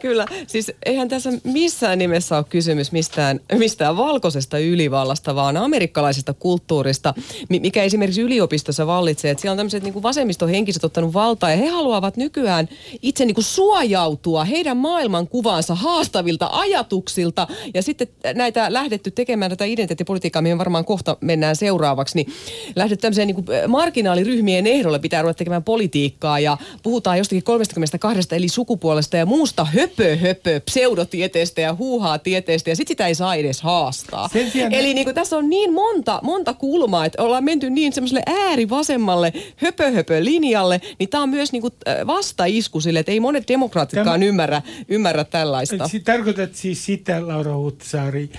Kyllä, siis eihän tässä missään nimessä ole kysymys mistään, mistään valkoisesta ylivallasta, vaan amerikkalaisesta kulttuurista, mikä esimerkiksi yliopistossa vallitsee. Että siellä on tämmöiset niin vasemmistohenkiset ottanut valtaa ja he haluavat nykyään itse niin kuin suojautua heidän maailmankuvaansa haastavilta ajatuksilta ja sitten näitä lähdetty tekemään tätä identiteettipolitiikkaa, mihin varmaan kohta mennään seuraavaksi, niin lähdetty tämmöiseen niin kuin marginaaliryhmien ehdolle pitää ruveta tekemään politiikkaa ja puhutaan jostakin 32 eli sukupuolesta ja muusta höpö höpö pseudotieteestä ja huuhaa tieteestä ja sit sitä ei saa edes haastaa. Sijaan... Eli niin kuin, tässä on niin monta, monta kulmaa, että ollaan menty niin semmoiselle äärivasemmalle höpö höpö linjalle, niin tämä on myös niin kuin vastaisku sille, että ei monet demokraatitkaan Tämä... ymmärrä, ymmärrä tällaista. Tarkoitat siis sitä, Laura Huhtasaari,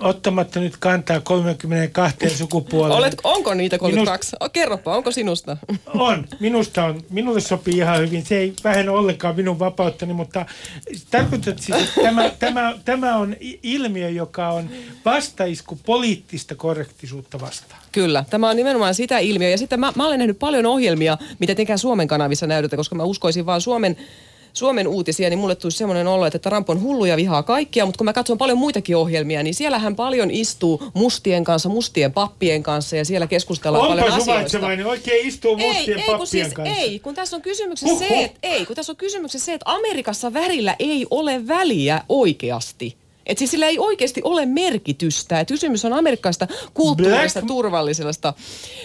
ottamatta nyt kantaa 32 sukupuoleen. Olet, onko niitä 32? Minust... Kerropa, onko sinusta? On. Minusta on. Minulle sopii ihan hyvin. Se ei vähennä ollenkaan minun vapauttani, mutta tarkoitat siis, että tämä, tämä, tämä on ilmiö, joka on vastaisku poliittista korrektisuutta vastaan. Kyllä, tämä on nimenomaan sitä ilmiöä. Ja sitten mä, mä olen nähnyt paljon ohjelmia, mitä tenkään Suomen kanavissa näytetään, koska mä uskoisin vaan Suomen Suomen uutisia, niin mulle tuli semmoinen olo, että Trump on hullu ja vihaa kaikkia, mutta kun mä katson paljon muitakin ohjelmia, niin siellähän paljon istuu mustien kanssa, mustien pappien kanssa ja siellä keskustellaan Onpa paljon asioista. Onpa oikein istuu mustien ei, pappien kun siis, kanssa. Ei, kun tässä on kysymyksessä se, että, ei, kun tässä on kysymyksessä se, että Amerikassa värillä ei ole väliä oikeasti. Et siis sillä ei oikeasti ole merkitystä. Et kysymys on amerikkalaista kulttuurista, Black... turvallisesta.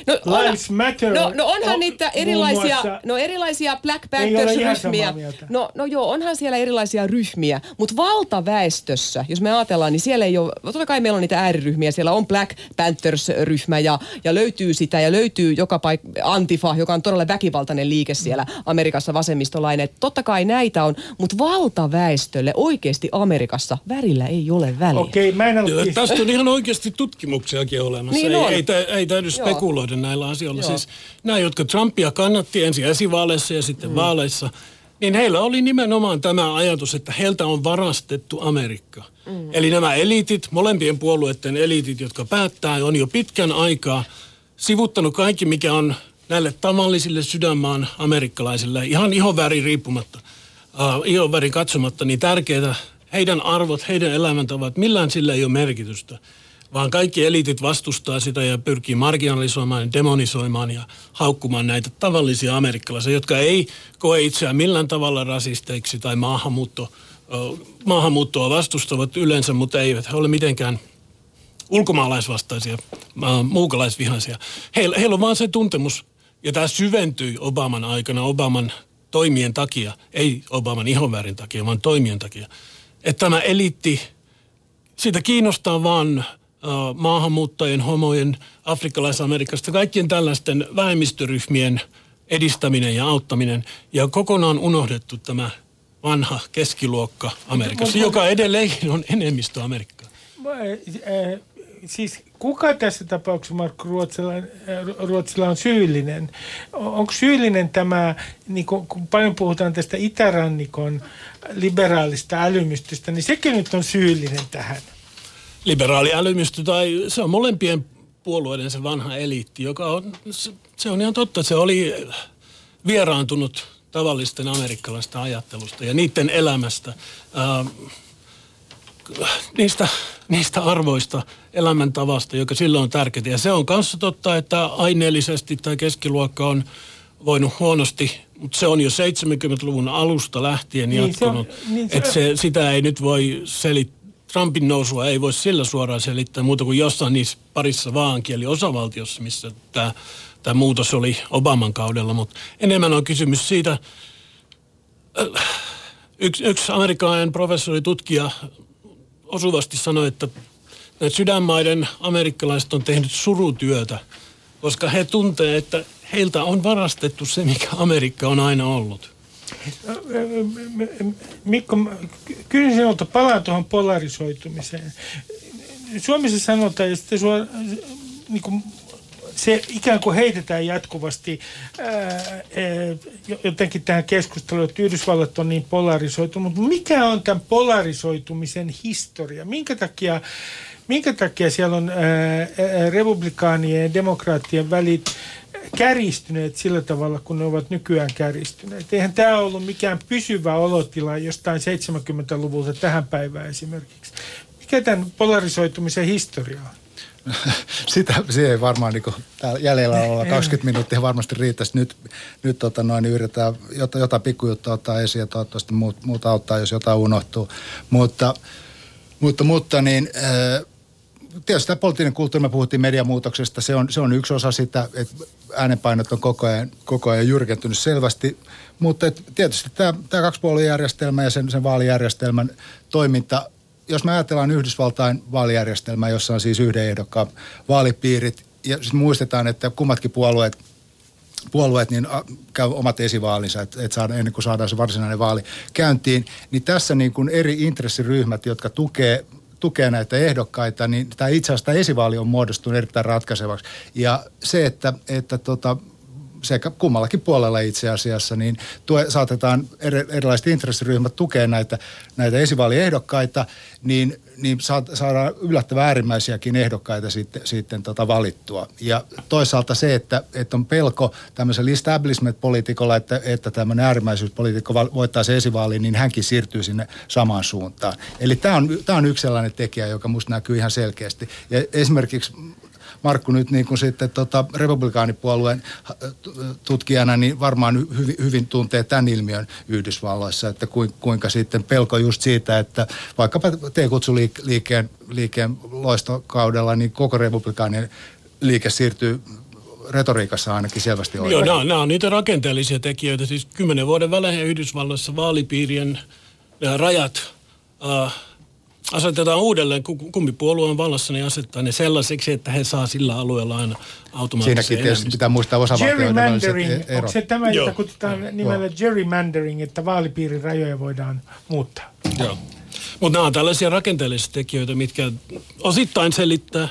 No, Lives on, matter. No, no onhan on, niitä erilaisia, no erilaisia Black Panthers-ryhmiä. No, no joo, onhan siellä erilaisia ryhmiä. Mutta valtaväestössä, jos me ajatellaan, niin siellä ei ole, totta kai meillä on niitä ääriryhmiä. Siellä on Black Panthers-ryhmä ja, ja löytyy sitä ja löytyy joka paik Antifa, joka on todella väkivaltainen liike siellä Amerikassa vasemmistolainen. Totta kai näitä on, mutta valtaväestölle oikeasti Amerikassa värillä ei ole väliä. Okei, mä en ole... Tästä on ihan oikeasti tutkimuksiakin olemassa. Niin ei, ei, ei, ei täydy spekuloida näillä asioilla. Siis nämä, jotka Trumpia kannatti ensin esivaaleissa ja sitten mm. vaaleissa, niin heillä oli nimenomaan tämä ajatus, että heiltä on varastettu Amerikka. Mm. Eli nämä eliitit, molempien puolueiden eliitit, jotka päättää, on jo pitkän aikaa sivuttanut kaikki, mikä on näille tavallisille sydänmaan amerikkalaisille, ihan ihonväri riippumatta, uh, ihonväri katsomatta, niin tärkeää heidän arvot, heidän elämäntavat, millään sillä ei ole merkitystä. Vaan kaikki eliitit vastustaa sitä ja pyrkii marginalisoimaan, demonisoimaan ja haukkumaan näitä tavallisia amerikkalaisia, jotka ei koe itseään millään tavalla rasisteiksi tai maahanmuutto, maahanmuuttoa vastustavat yleensä, mutta eivät he ole mitenkään ulkomaalaisvastaisia, muukalaisvihaisia. Heillä, heillä on vaan se tuntemus, ja tämä syventyi Obaman aikana, Obaman toimien takia, ei Obaman ihonvärin takia, vaan toimien takia – että tämä eliitti, siitä kiinnostaa vaan uh, maahanmuuttajien, homojen, afrikkalais-amerikasta, kaikkien tällaisten vähemmistöryhmien edistäminen ja auttaminen. Ja kokonaan unohdettu tämä vanha keskiluokka Amerikassa, joka edelleenkin on enemmistö Amerikkaa. Äh, siis kuka tässä tapauksessa Markku Ruotsilla, äh, Ruotsilla on syyllinen? Onko syyllinen tämä, niin kun, kun paljon puhutaan tästä itärannikon liberaalista älymystystä, niin sekin nyt on syyllinen tähän? liberaali älymystö tai se on molempien puolueiden se vanha eliitti, joka on, se, se on ihan totta, se oli vieraantunut tavallisten amerikkalaisten ajattelusta ja niiden elämästä, ää, niistä, niistä arvoista, elämäntavasta, joka silloin on tärkeää. Ja se on kanssa totta, että aineellisesti tai keskiluokka on voinut huonosti, mutta se on jo 70-luvun alusta lähtien niin jatkunut. Se on, niin se että se, sitä ei nyt voi selittää. Trumpin nousua ei voi sillä suoraan selittää muuta kuin jossain niissä parissa vaankieli osavaltiossa, missä tämä tämä muutos oli Obaman kaudella, mutta enemmän on kysymys siitä, äh, yksi, yksi amerikkalainen professori, tutkija osuvasti sanoi, että näitä sydänmaiden amerikkalaiset on tehnyt surutyötä, koska he tuntee, että heiltä on varastettu se, mikä Amerikka on aina ollut. Mikko, kyllä sinulta palaa tuohon polarisoitumiseen. Suomessa sanotaan, ja sitten sua, niin kuin se ikään kuin heitetään jatkuvasti ää, jotenkin tähän keskusteluun, että Yhdysvallat on niin polarisoitunut. Mutta mikä on tämän polarisoitumisen historia? Minkä takia, minkä takia siellä on ää, republikaanien ja demokraattien välit kärjistyneet sillä tavalla, kun ne ovat nykyään kärjistyneet. Eihän tämä ollut mikään pysyvä olotila jostain 70-luvulta tähän päivään esimerkiksi. Mikä tämän polarisoitumisen historia on? sitä, siihen ei varmaan niin täällä jäljellä olla 20 minuuttia varmasti riittäisi. Nyt, nyt tota noin, yritetään jotain, jotain pikkujuttua ottaa esiin ja toivottavasti muut, muut auttaa, jos jotain unohtuu. Mutta, mutta, mutta niin, äh, tietysti tämä poliittinen kulttuuri, me puhuttiin mediamuutoksesta, se on, se on yksi osa sitä, että äänenpainot on koko ajan, koko ajan jyrkentynyt selvästi. Mutta et tietysti tämä, tämä kaksipuoluejärjestelmä ja sen, sen vaalijärjestelmän toiminta jos me ajatellaan Yhdysvaltain vaalijärjestelmää, jossa on siis yhden ehdokkaan vaalipiirit, ja muistetaan, että kummatkin puolueet puolueet niin käy omat esivaalinsa, että et saada, ennen kuin saadaan se varsinainen vaali käyntiin, niin tässä niin kuin eri intressiryhmät, jotka tukee tukee näitä ehdokkaita, niin tämä itse asiassa tämä esivaali on muodostunut erittäin ratkaisevaksi. Ja se, että, että tota, sekä kummallakin puolella itse asiassa, niin tue, saatetaan erilaiset intressiryhmät tukea näitä, näitä esivaaliehdokkaita, niin, niin saadaan yllättävän äärimmäisiäkin ehdokkaita sitten, sitten tota valittua. Ja toisaalta se, että, että on pelko tämmöisellä establishment-poliitikolla, että, että tämmöinen äärimmäisyyspoliitikko voittaa se esivaali, niin hänkin siirtyy sinne samaan suuntaan. Eli tämä on, tämä on yksi sellainen tekijä, joka musta näkyy ihan selkeästi. Ja esimerkiksi Markku nyt niin kuin sitten tota republikaanipuolueen tutkijana, niin varmaan hyvin, hyvin tuntee tämän ilmiön Yhdysvalloissa, että kuinka sitten pelko just siitä, että vaikkapa T-kutsuliikkeen liikkeen loistokaudella, niin koko republikaanien liike siirtyy retoriikassa ainakin selvästi oikein. Joo, nämä, nämä on niitä rakenteellisia tekijöitä. Siis kymmenen vuoden välein Yhdysvalloissa vaalipiirien rajat äh, asetetaan uudelleen, kumpi puolue on vallassa, niin asettaa ne sellaiseksi, että he saa sillä alueella aina automaattisesti Siinäkin tietysti pitää muistaa Gerrymandering, onko se tämä, jota kutsutaan nimellä gerrymandering, että vaalipiirin rajoja voidaan muuttaa? Joo. Mutta nämä on tällaisia rakenteellisia tekijöitä, mitkä osittain selittää,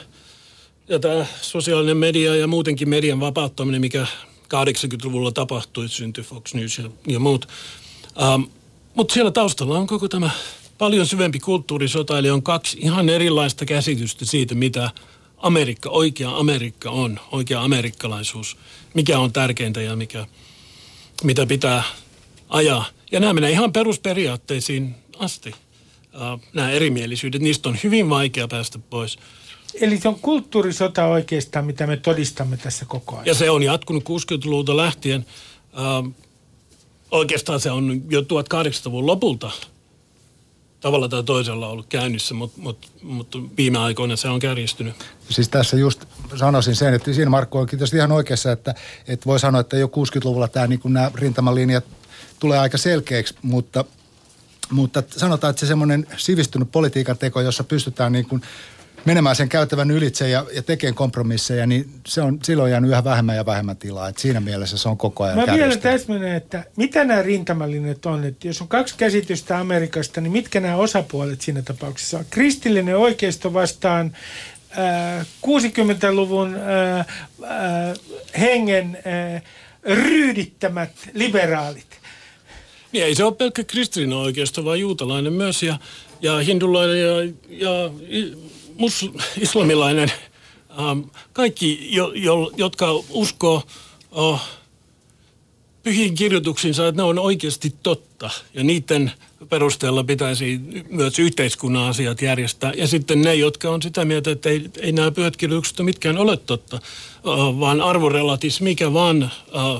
ja tämä sosiaalinen media ja muutenkin median vapauttaminen, mikä 80-luvulla tapahtui, syntyi Fox News ja, ja muut. Um, Mutta siellä taustalla on koko tämä paljon syvempi kulttuurisota, eli on kaksi ihan erilaista käsitystä siitä, mitä Amerikka, oikea Amerikka on, oikea amerikkalaisuus, mikä on tärkeintä ja mikä, mitä pitää ajaa. Ja nämä menee ihan perusperiaatteisiin asti. Nämä erimielisyydet, niistä on hyvin vaikea päästä pois. Eli se on kulttuurisota oikeastaan, mitä me todistamme tässä koko ajan. Ja se on jatkunut 60-luvulta lähtien. oikeastaan se on jo 1800-luvun lopulta tavalla tai toisella ollut käynnissä, mutta, mutta, mutta viime aikoina se on kärjistynyt. Siis tässä just sanoisin sen, että siinä Markku on tietysti ihan oikeassa, että, että voi sanoa, että jo 60-luvulla tämä, niin nämä rintamalinjat tulee aika selkeäksi, mutta, mutta sanotaan, että se semmoinen sivistynyt politiikan teko, jossa pystytään niin kuin menemään sen käytävän ylitse ja, ja tekemään kompromisseja, niin se on silloin jäänyt yhä vähemmän ja vähemmän tilaa. Et siinä mielessä se on koko ajan Mä vielä täsmennän, että mitä nämä rintamalinjat on. Että jos on kaksi käsitystä Amerikasta, niin mitkä nämä osapuolet siinä tapauksessa on? Kristillinen oikeisto vastaan äh, 60-luvun äh, äh, hengen äh, ryydittämät liberaalit. Niin ei se ole pelkkä kristillinen oikeisto, vaan juutalainen myös ja, ja hindulainen ja, ja mus, islamilainen, ähm, kaikki, jo, jo, jotka uskoo oh, pyhiin kirjoituksiinsa, että ne on oikeasti totta. Ja niiden perusteella pitäisi myös yhteiskunnan asiat järjestää. Ja sitten ne, jotka on sitä mieltä, että ei, ei nämä pyhät kirjoitukset mitkään ole totta, vaan arvorelatis, mikä vaan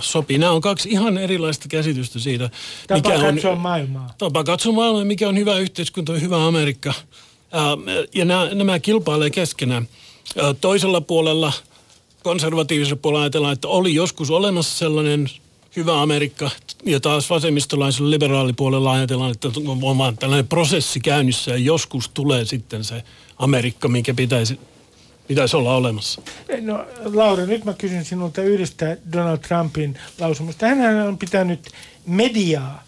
sopii. Nämä on kaksi ihan erilaista käsitystä siitä. Tapa mikä katsoa on, maailmaa. Tapa katsoa maailmaa, mikä on hyvä yhteiskunta, hyvä Amerikka. Ja nämä, nämä kilpailee keskenään. Toisella puolella, konservatiivisella puolella ajatellaan, että oli joskus olemassa sellainen hyvä Amerikka. Ja taas vasemmistolaisella liberaalipuolella ajatellaan, että on vaan tällainen prosessi käynnissä ja joskus tulee sitten se Amerikka, minkä pitäisi, pitäisi olla olemassa. No Laura, nyt mä kysyn sinulta yhdestä Donald Trumpin lausumasta. Hän on pitänyt mediaa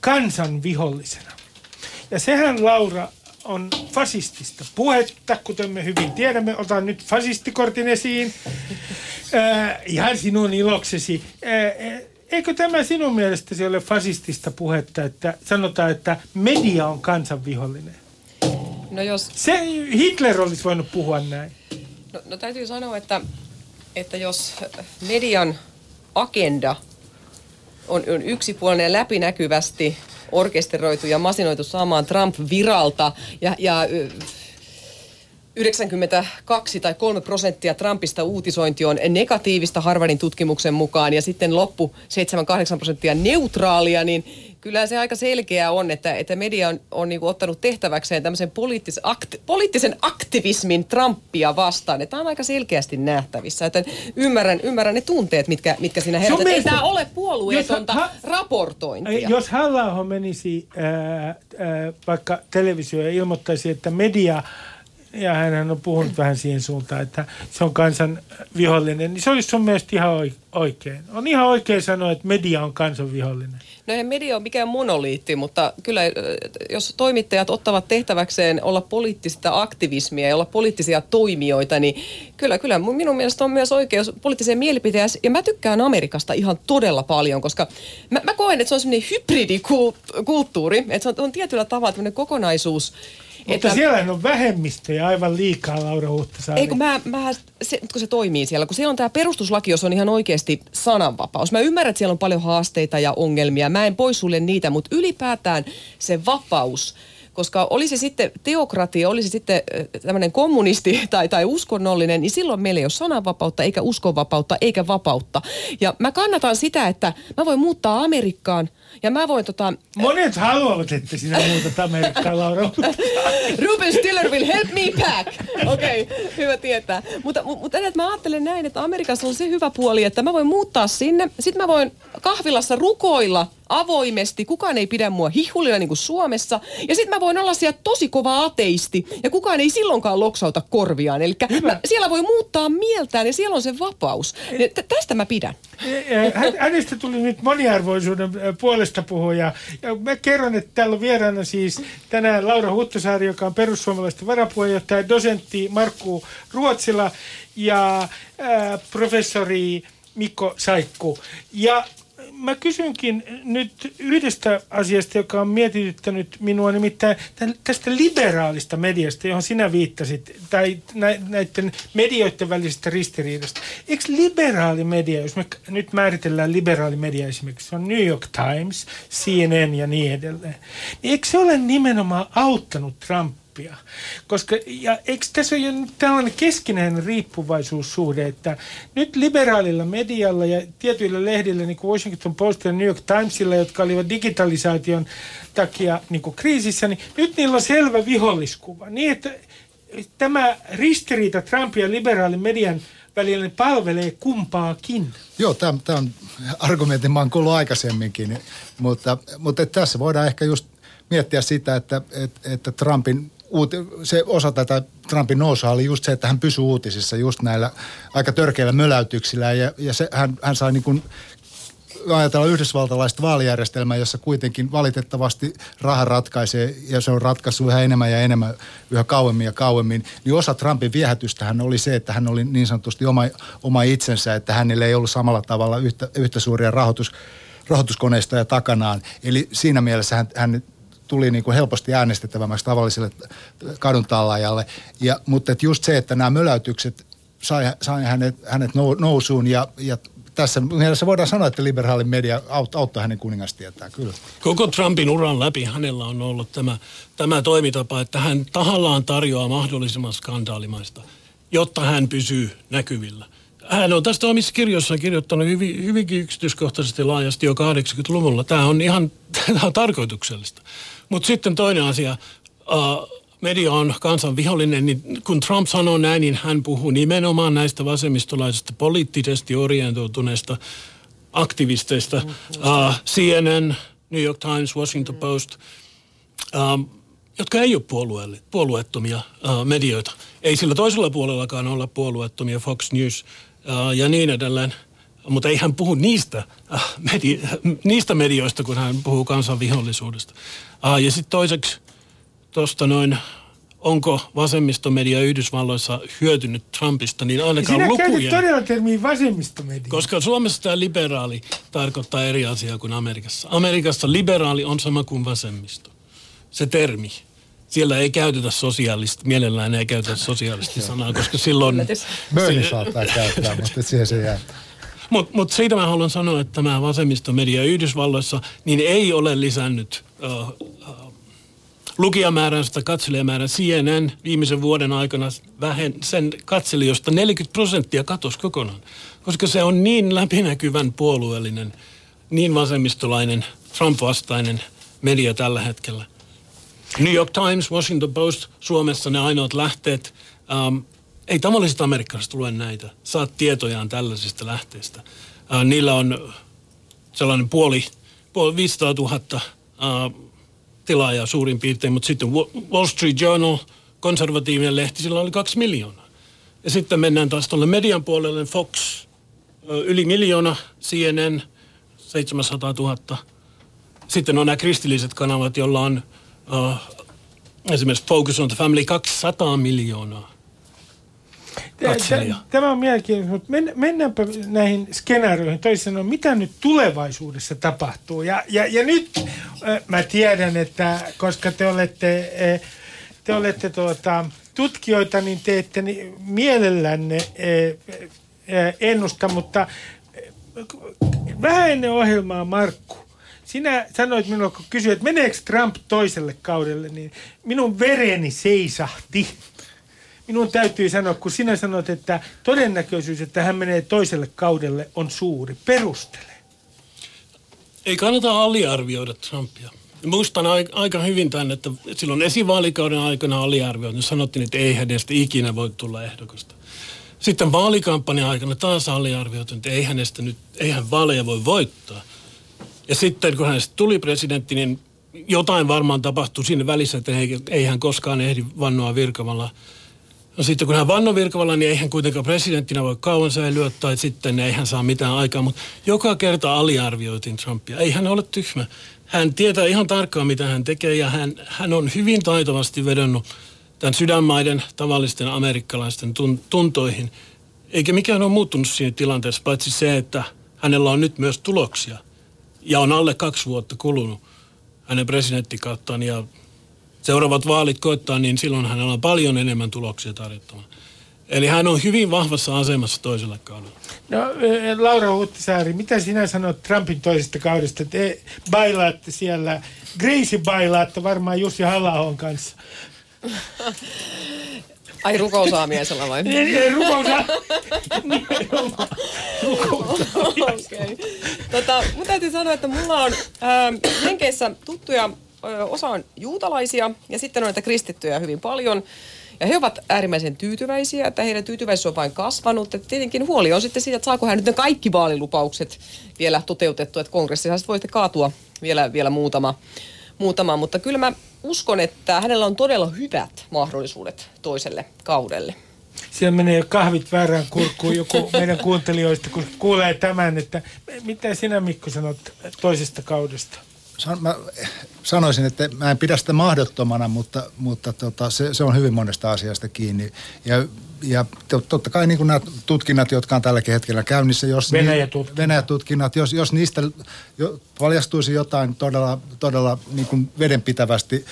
kansan vihollisena. Ja sehän, Laura, on fasistista puhetta, kuten me hyvin tiedämme. Otan nyt fasistikortin esiin. Äh, ihan sinun iloksesi. Äh, eikö tämä sinun mielestäsi ole fasistista puhetta, että sanotaan, että media on kansanvihollinen? No jos... Se Hitler olisi voinut puhua näin. No, no täytyy sanoa, että, että jos median agenda on, on yksipuolinen läpinäkyvästi orkesteroitu ja masinoitu saamaan Trump viralta. Ja, ja 92 tai 3 prosenttia Trumpista uutisointi on negatiivista Harvardin tutkimuksen mukaan. Ja sitten loppu 7-8 prosenttia neutraalia, niin kyllä se aika selkeää on, että, että media on, on niin ottanut tehtäväkseen tämmöisen poliittis, akti, poliittisen aktivismin Trumpia vastaan. Tämä on aika selkeästi nähtävissä. Että ymmärrän, ymmärrän ne tunteet, mitkä, mitkä siinä herätät. Ei tämä ole puolueetonta jos, ha, raportointia. Jos halla menisi ää, ää, vaikka televisio ja ilmoittaisi, että media ja hän on puhunut vähän siihen suuntaan, että se on kansan vihollinen, niin se olisi sun mielestä ihan oikein. On ihan oikein sanoa, että media on kansan vihollinen. No ei media ole mikään monoliitti, mutta kyllä jos toimittajat ottavat tehtäväkseen olla poliittista aktivismia ja olla poliittisia toimijoita, niin kyllä, kyllä minun mielestä on myös oikeus poliittiseen mielipiteeseen. Ja mä tykkään Amerikasta ihan todella paljon, koska mä, mä koen, että se on semmoinen hybridikulttuuri, että se on, on tietyllä tavalla tämmöinen kokonaisuus, mutta että, siellä on vähemmistöjä aivan liikaa, Laura Huhtasaari. Ei kun, mä, mä, se, kun se toimii siellä, kun se on tämä perustuslaki, jos on ihan oikeasti sananvapaus. Mä ymmärrän, että siellä on paljon haasteita ja ongelmia. Mä en poissulje niitä, mutta ylipäätään se vapaus, koska oli se sitten teokratia, oli se sitten tämmöinen kommunisti tai, tai uskonnollinen, niin silloin meillä ei ole sananvapautta, eikä uskonvapautta, eikä vapautta. Ja mä kannatan sitä, että mä voin muuttaa Amerikkaan – ja mä voin tota... Monet haluavat, että sinä muutat Amerikkaan, Laura. Ruben Stiller will help me pack. Okei, okay, hyvä tietää. Mutta, mutta että mä ajattelen näin, että Amerikassa on se hyvä puoli, että mä voin muuttaa sinne. Sitten mä voin kahvilassa rukoilla avoimesti, kukaan ei pidä mua hihulina niin kuin Suomessa. Ja sitten mä voin olla siellä tosi kova ateisti ja kukaan ei silloinkaan loksauta korviaan. Eli siellä voi muuttaa mieltään ja siellä on se vapaus. Ja tästä mä pidän. Hänestä tuli nyt moniarvoisuuden puolesta puhuja. Ja mä kerron, että täällä on vieraana siis tänään Laura Huttosaari, joka on perussuomalaisten varapuheenjohtaja, dosentti Markku Ruotsila ja äh, professori Mikko Saikku. Ja mä kysynkin nyt yhdestä asiasta, joka on mietityttänyt minua, nimittäin tästä liberaalista mediasta, johon sinä viittasit, tai näiden medioiden välisestä ristiriidasta. Eikö liberaali media, jos me nyt määritellään liberaali media esimerkiksi, se on New York Times, CNN ja niin edelleen, niin eikö se ole nimenomaan auttanut Trump oppia. Koska, ja eikö tässä ole tällainen keskinäinen riippuvaisuussuhde, että nyt liberaalilla medialla ja tietyillä lehdillä, niin kuin Washington Post ja New York Timesilla, jotka olivat digitalisaation takia niin kuin kriisissä, niin nyt niillä on selvä viholliskuva. Niin, että tämä ristiriita Trumpin ja liberaalin median välillä niin palvelee kumpaakin. Joo, tämä on argumentin mä oon kuullut aikaisemminkin, mutta, mutta tässä voidaan ehkä just miettiä sitä, että, että, että Trumpin uuti, se osa tätä Trumpin nousua oli just se, että hän pysyi uutisissa just näillä aika törkeillä möläytyksillä ja, ja se, hän, hän sai niin kuin ajatella yhdysvaltalaista vaalijärjestelmää, jossa kuitenkin valitettavasti raha ratkaisee ja se on ratkaissut yhä enemmän ja enemmän, yhä kauemmin ja kauemmin, niin osa Trumpin viehätystähän oli se, että hän oli niin sanotusti oma, oma itsensä, että hänellä ei ollut samalla tavalla yhtä, yhtä suuria rahoitus, rahoituskoneista ja takanaan. Eli siinä mielessä hän, hän tuli niin kuin helposti äänestettävämmäksi tavalliselle kadun tallaajalle. Ja, mutta et just se, että nämä möläytykset sai, sai hänet, hänet nousuun ja, ja tässä mielessä voidaan sanoa, että liberaalin media auttaa hänen kuningastietaan, kyllä. Koko Trumpin uran läpi hänellä on ollut tämä, tämä toimitapa, että hän tahallaan tarjoaa mahdollisimman skandaalimaista, jotta hän pysyy näkyvillä. Hän on tästä omissa kirjoissaan kirjoittanut hyvin, hyvinkin yksityiskohtaisesti laajasti jo 80-luvulla. Tämä on ihan tämä on tarkoituksellista. Mutta sitten toinen asia. Uh, media on kansan vihollinen, niin kun Trump sanoo näin, niin hän puhuu nimenomaan näistä vasemmistolaisista poliittisesti orientoituneista aktivisteista. Uh, äh, CNN, New York Times, Washington Post, um, jotka ei ole puolueettomia uh, medioita. Ei sillä toisella puolellakaan olla puolueettomia, Fox News uh, ja niin edelleen. Mutta ei hän puhu niistä, uh, medi- niistä medioista, kun hän puhuu kansan vihollisuudesta. Uh, ja sitten toiseksi tuosta noin, onko vasemmistomedia Yhdysvalloissa hyötynyt Trumpista, niin ainakaan Sinä lukujen... Sinä todella termiä vasemmistomedia. Koska Suomessa tämä liberaali tarkoittaa eri asiaa kuin Amerikassa. Amerikassa liberaali on sama kuin vasemmisto. Se termi. Siellä ei käytetä sosiaalista, mielellään ei käytetä sosiaalista sanaa, koska silloin... Bernie saattaa käyttää, mutta siihen se jää. Mutta mut siitä mä haluan sanoa, että tämä vasemmistomedia Yhdysvalloissa niin ei ole lisännyt uh, uh, lukijamääränsä katselijamäärän CNN viimeisen vuoden aikana vähen, sen katselijoista 40 prosenttia katosi kokonaan. Koska se on niin läpinäkyvän puolueellinen, niin vasemmistolainen, Trump-vastainen media tällä hetkellä. New York Times, Washington Post, Suomessa ne ainoat lähteet. Ähm, ei tavalliset amerikkalaiset lue näitä. Saat tietojaan tällaisista lähteistä. Äh, niillä on sellainen puoli, puoli 500 000 äh, tilaajaa suurin piirtein, mutta sitten Wall Street Journal, konservatiivinen lehti, sillä oli kaksi miljoonaa. Ja sitten mennään taas tuolle median puolelle, Fox, yli miljoona, CNN, 700 000. Sitten on nämä kristilliset kanavat, joilla on uh, esimerkiksi Focus on the Family 200 miljoonaa Tämä on mielenkiintoista, mutta mennäänpä näihin skenaarioihin. Toisin sanoen, mitä nyt tulevaisuudessa tapahtuu? Ja, ja, ja nyt mä tiedän, että koska te olette, te olette tuota, tutkijoita, niin teette mielellänne ennusta, mutta vähän ennen ohjelmaa, Markku, sinä sanoit minulle, kun kysyit, että meneekö Trump toiselle kaudelle, niin minun vereni seisahti minun täytyy sanoa, kun sinä sanot, että todennäköisyys, että hän menee toiselle kaudelle on suuri. Perustele. Ei kannata aliarvioida Trumpia. Muistan aika hyvin tämän, että silloin esivaalikauden aikana aliarvioitiin. Sanottiin, että ei hänestä ikinä voi tulla ehdokasta. Sitten vaalikampanjan aikana taas aliarvioitiin, että ei hänestä nyt, eihän vaaleja voi voittaa. Ja sitten kun hänestä tuli presidentti, niin jotain varmaan tapahtui siinä välissä, että ei, hän koskaan ehdi vannoa virkavalla No sitten kun hän vannoi virkavalla, niin eihän kuitenkaan presidenttinä voi kauan säilyä tai sitten ei hän saa mitään aikaa. Mutta joka kerta aliarvioitiin Trumpia. Ei hän ole tyhmä. Hän tietää ihan tarkkaan, mitä hän tekee ja hän, hän on hyvin taitavasti vedonnut tämän sydänmaiden tavallisten amerikkalaisten tuntoihin. Eikä mikään ole muuttunut siinä tilanteessa, paitsi se, että hänellä on nyt myös tuloksia. Ja on alle kaksi vuotta kulunut hänen presidenttikauttaan ja seuraavat vaalit koittaa, niin silloin hänellä on paljon enemmän tuloksia tarjottavana. Eli hän on hyvin vahvassa asemassa toisella kaudella. No Laura Huhtisaari, mitä sinä sanot Trumpin toisesta kaudesta? Te bailaatte siellä, Gracie bailaatte varmaan Jussi halla kanssa. Ai rukousaamiaisella vai? Rukousa... Okei. Tota, mun täytyy sanoa, että mulla on äh, Jenkeissä tuttuja osa on juutalaisia ja sitten on näitä kristittyjä hyvin paljon. Ja he ovat äärimmäisen tyytyväisiä, että heidän tyytyväisyys on vain kasvanut. Että tietenkin huoli on sitten siitä, että saako hän nyt ne kaikki vaalilupaukset vielä toteutettu, että kongressissa sitten voitte kaatua vielä, vielä muutama, muutama. Mutta kyllä mä uskon, että hänellä on todella hyvät mahdollisuudet toiselle kaudelle. Siellä menee jo kahvit väärään kurkkuun joku meidän kuuntelijoista, kun kuulee tämän, että mitä sinä Mikko sanot toisesta kaudesta? Mä sanoisin, että mä en pidä sitä mahdottomana, mutta, mutta tota, se, se, on hyvin monesta asiasta kiinni. Ja, ja totta kai niin kuin nämä tutkinnat, jotka on tälläkin hetkellä käynnissä, jos Venäjä-tutkinnat, Venäjä-tutkinnat jos, jos niistä jo, paljastuisi jotain todella, todella niin kuin vedenpitävästi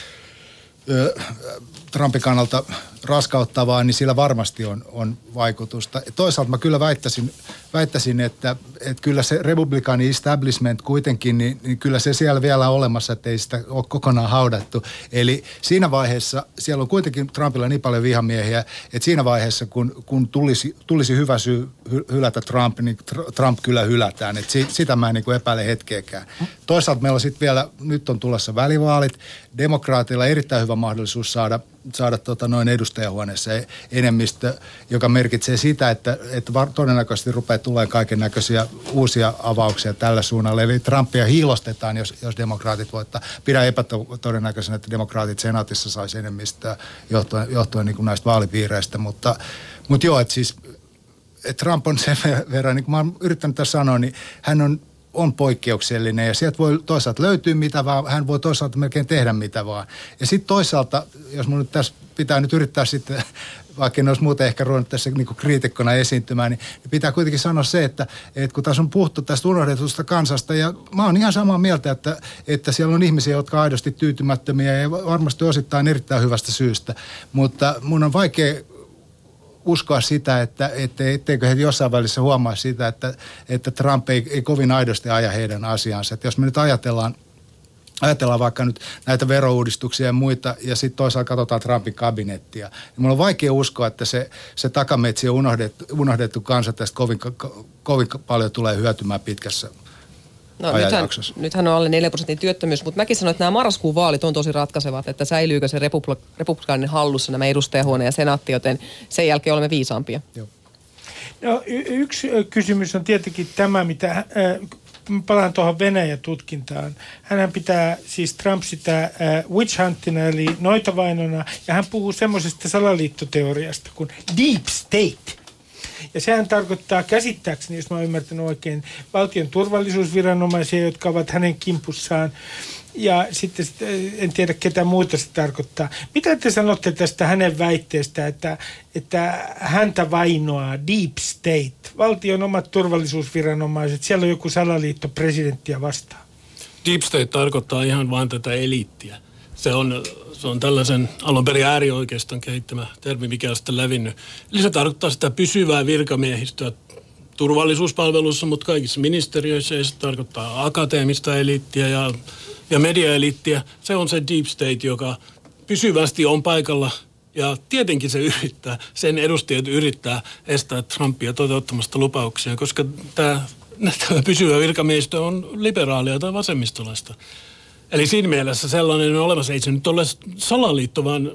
Trumpin kannalta raskauttavaa, niin sillä varmasti on, on vaikutusta. Toisaalta mä kyllä väittäisin, väittäisin että, että kyllä se republikaani establishment kuitenkin, niin, niin kyllä se siellä vielä on olemassa, että ei sitä ole kokonaan haudattu. Eli siinä vaiheessa, siellä on kuitenkin Trumpilla niin paljon vihamiehiä, että siinä vaiheessa, kun, kun tulisi, tulisi hyvä syy hylätä Trump, niin Trump kyllä hylätään. Että si, sitä mä en niin epäile hetkeäkään. Toisaalta meillä on sitten vielä, nyt on tulossa välivaalit, demokraatilla erittäin hyvä mahdollisuus saada saada tota noin edustajahuoneessa enemmistö, joka merkitsee sitä, että, että todennäköisesti rupeaa tulemaan kaiken näköisiä uusia avauksia tällä suunnalla. Eli Trumpia hiilostetaan, jos, jos demokraatit voittaa. Pidän epätodennäköisenä, että demokraatit senaatissa saisi enemmistöä johtuen, johtuen niin kuin näistä vaalipiireistä, mutta, mutta joo, että siis Trump on sen verran, niin kuin mä oon yrittänyt tässä sanoa, niin hän on on poikkeuksellinen ja sieltä voi toisaalta löytyä mitä vaan, hän voi toisaalta melkein tehdä mitä vaan. Ja sitten toisaalta, jos mun nyt tässä pitää nyt yrittää sitten, vaikka en olisi muuten ehkä ruvennut tässä niin kriitikkona esiintymään, niin pitää kuitenkin sanoa se, että, että kun tässä on puhuttu tästä unohdetusta kansasta, ja mä oon ihan samaa mieltä, että, että siellä on ihmisiä, jotka on aidosti tyytymättömiä ja varmasti osittain erittäin hyvästä syystä, mutta mun on vaikea uskoa sitä, että ette, etteikö he jossain välissä huomaa sitä, että, että Trump ei, ei kovin aidosti aja heidän asiansa. Että jos me nyt ajatellaan ajatellaan vaikka nyt näitä verouudistuksia ja muita, ja sitten toisaalta katsotaan Trumpin kabinettia. Niin mulla on vaikea uskoa, että se, se takametsi on unohdettu, unohdettu kansa tästä kovin, kovin paljon tulee hyötymään pitkässä No, nythän, nythän on alle 4 prosentin työttömyys, mutta mäkin sanoin, että nämä marraskuun vaalit on tosi ratkaisevat, että säilyykö se republi- republikaaninen hallussa nämä edustajahuone ja senaatti, joten sen jälkeen olemme viisaampia. Joo. No, y- yksi kysymys on tietenkin tämä, mitä äh, palaan tuohon Venäjä-tutkintaan. Hän pitää, siis Trump sitä äh, witch huntina, eli noitavainona, ja hän puhuu semmoisesta salaliittoteoriasta kuin deep state. Ja sehän tarkoittaa käsittääkseni, jos mä oon ymmärtänyt oikein, valtion turvallisuusviranomaisia, jotka ovat hänen kimpussaan. Ja sitten en tiedä ketä muuta se tarkoittaa. Mitä te sanotte tästä hänen väitteestä, että, että häntä vainoaa deep state, valtion omat turvallisuusviranomaiset, siellä on joku salaliitto presidenttiä vastaan? Deep state tarkoittaa ihan vain tätä eliittiä. Se on se on tällaisen alun perin äärioikeiston kehittämä termi, mikä on sitten levinnyt. Eli se tarkoittaa sitä pysyvää virkamiehistöä turvallisuuspalveluissa, mutta kaikissa ministeriöissä ja se tarkoittaa akateemista eliittiä ja, ja mediaeliittiä. Se on se deep state, joka pysyvästi on paikalla ja tietenkin se yrittää, sen edustajat yrittää estää Trumpia toteuttamasta lupauksia, koska tämä, tämä pysyvä virkamiehistö on liberaalia tai vasemmistolaista. Eli siinä mielessä sellainen on olemassa. Ei se nyt ole salaliitto, vaan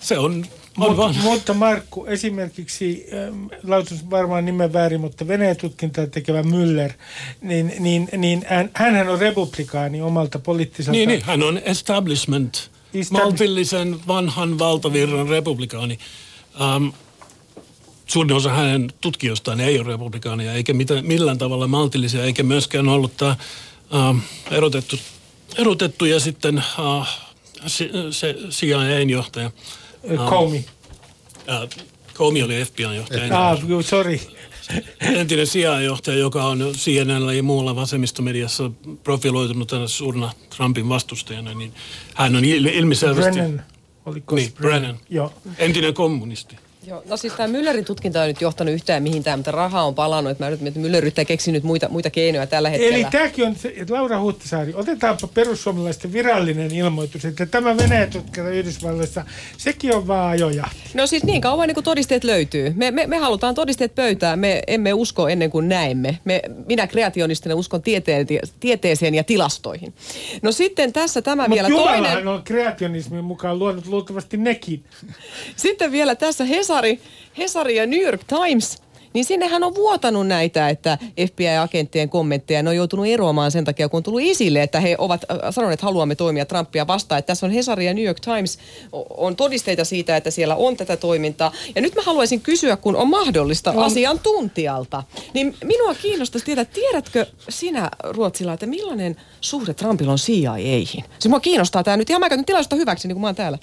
se on mutta, mutta Markku, esimerkiksi, ähm, lausun varmaan nimen väärin, mutta Venäjän tutkintaa tekevä Müller, niin, niin, niin hän, on republikaani omalta poliittiselta... Niin, niin hän on establishment, Estab- maltillisen vanhan valtavirran republikaani. Um, suurin osa hänen tutkijoistaan ei ole republikaania, eikä mitään, millään tavalla maltillisia, eikä myöskään ollut tämä um, erotettu erotettu ja sitten uh, se, se CIAn johtaja. Uh, Comey. Uh, Comey oli FBIn johtaja. Ah, sorry. Entinen CIA-johtaja, joka on CNN ja muulla vasemmistomediassa profiloitunut tänä suurena Trumpin vastustajana, niin hän on ilmiselvästi... Brennan. Oliko niin, Brennan. Brennan. Joo. Entinen kommunisti. Joo, no siis tämä Müllerin tutkinta on nyt johtanut yhtään mihinkään, mutta raha on palannut. Että mä nyt, että Müller yrittää keksinyt muita, muita keinoja tällä hetkellä. Eli tämäkin on, että Laura Huhtasaari, otetaanpa perussuomalaisten virallinen ilmoitus, että tämä Venäjä tutkinta Yhdysvalloissa, sekin on vaan ajoja. No siis niin kauan niin kuin todisteet löytyy. Me, me, me halutaan todisteet pöytään, me emme usko ennen kuin näemme. Me, minä kreationistina uskon tieteen, tieteeseen ja tilastoihin. No sitten tässä tämä Mut vielä toinen. on kreationismin mukaan luonut luultavasti nekin. Sitten vielä tässä Hesa Hesari, Hesari ja New York Times niin sinnehän on vuotanut näitä, että FBI-agenttien kommentteja, ne on joutunut eroamaan sen takia, kun on tullut isille, että he ovat äh, sanoneet, että haluamme toimia Trumpia vastaan. Että tässä on Hesari ja New York Times on todisteita siitä, että siellä on tätä toimintaa. Ja nyt mä haluaisin kysyä, kun on mahdollista on. asiantuntijalta, niin minua kiinnostaisi tietää, tiedätkö sinä Ruotsilla, että millainen suhde Trumpilla on CIAihin? Siis mua kiinnostaa tämä nyt, ihan mä käytän tilaisuutta hyväksi, niin kuin mä oon täällä.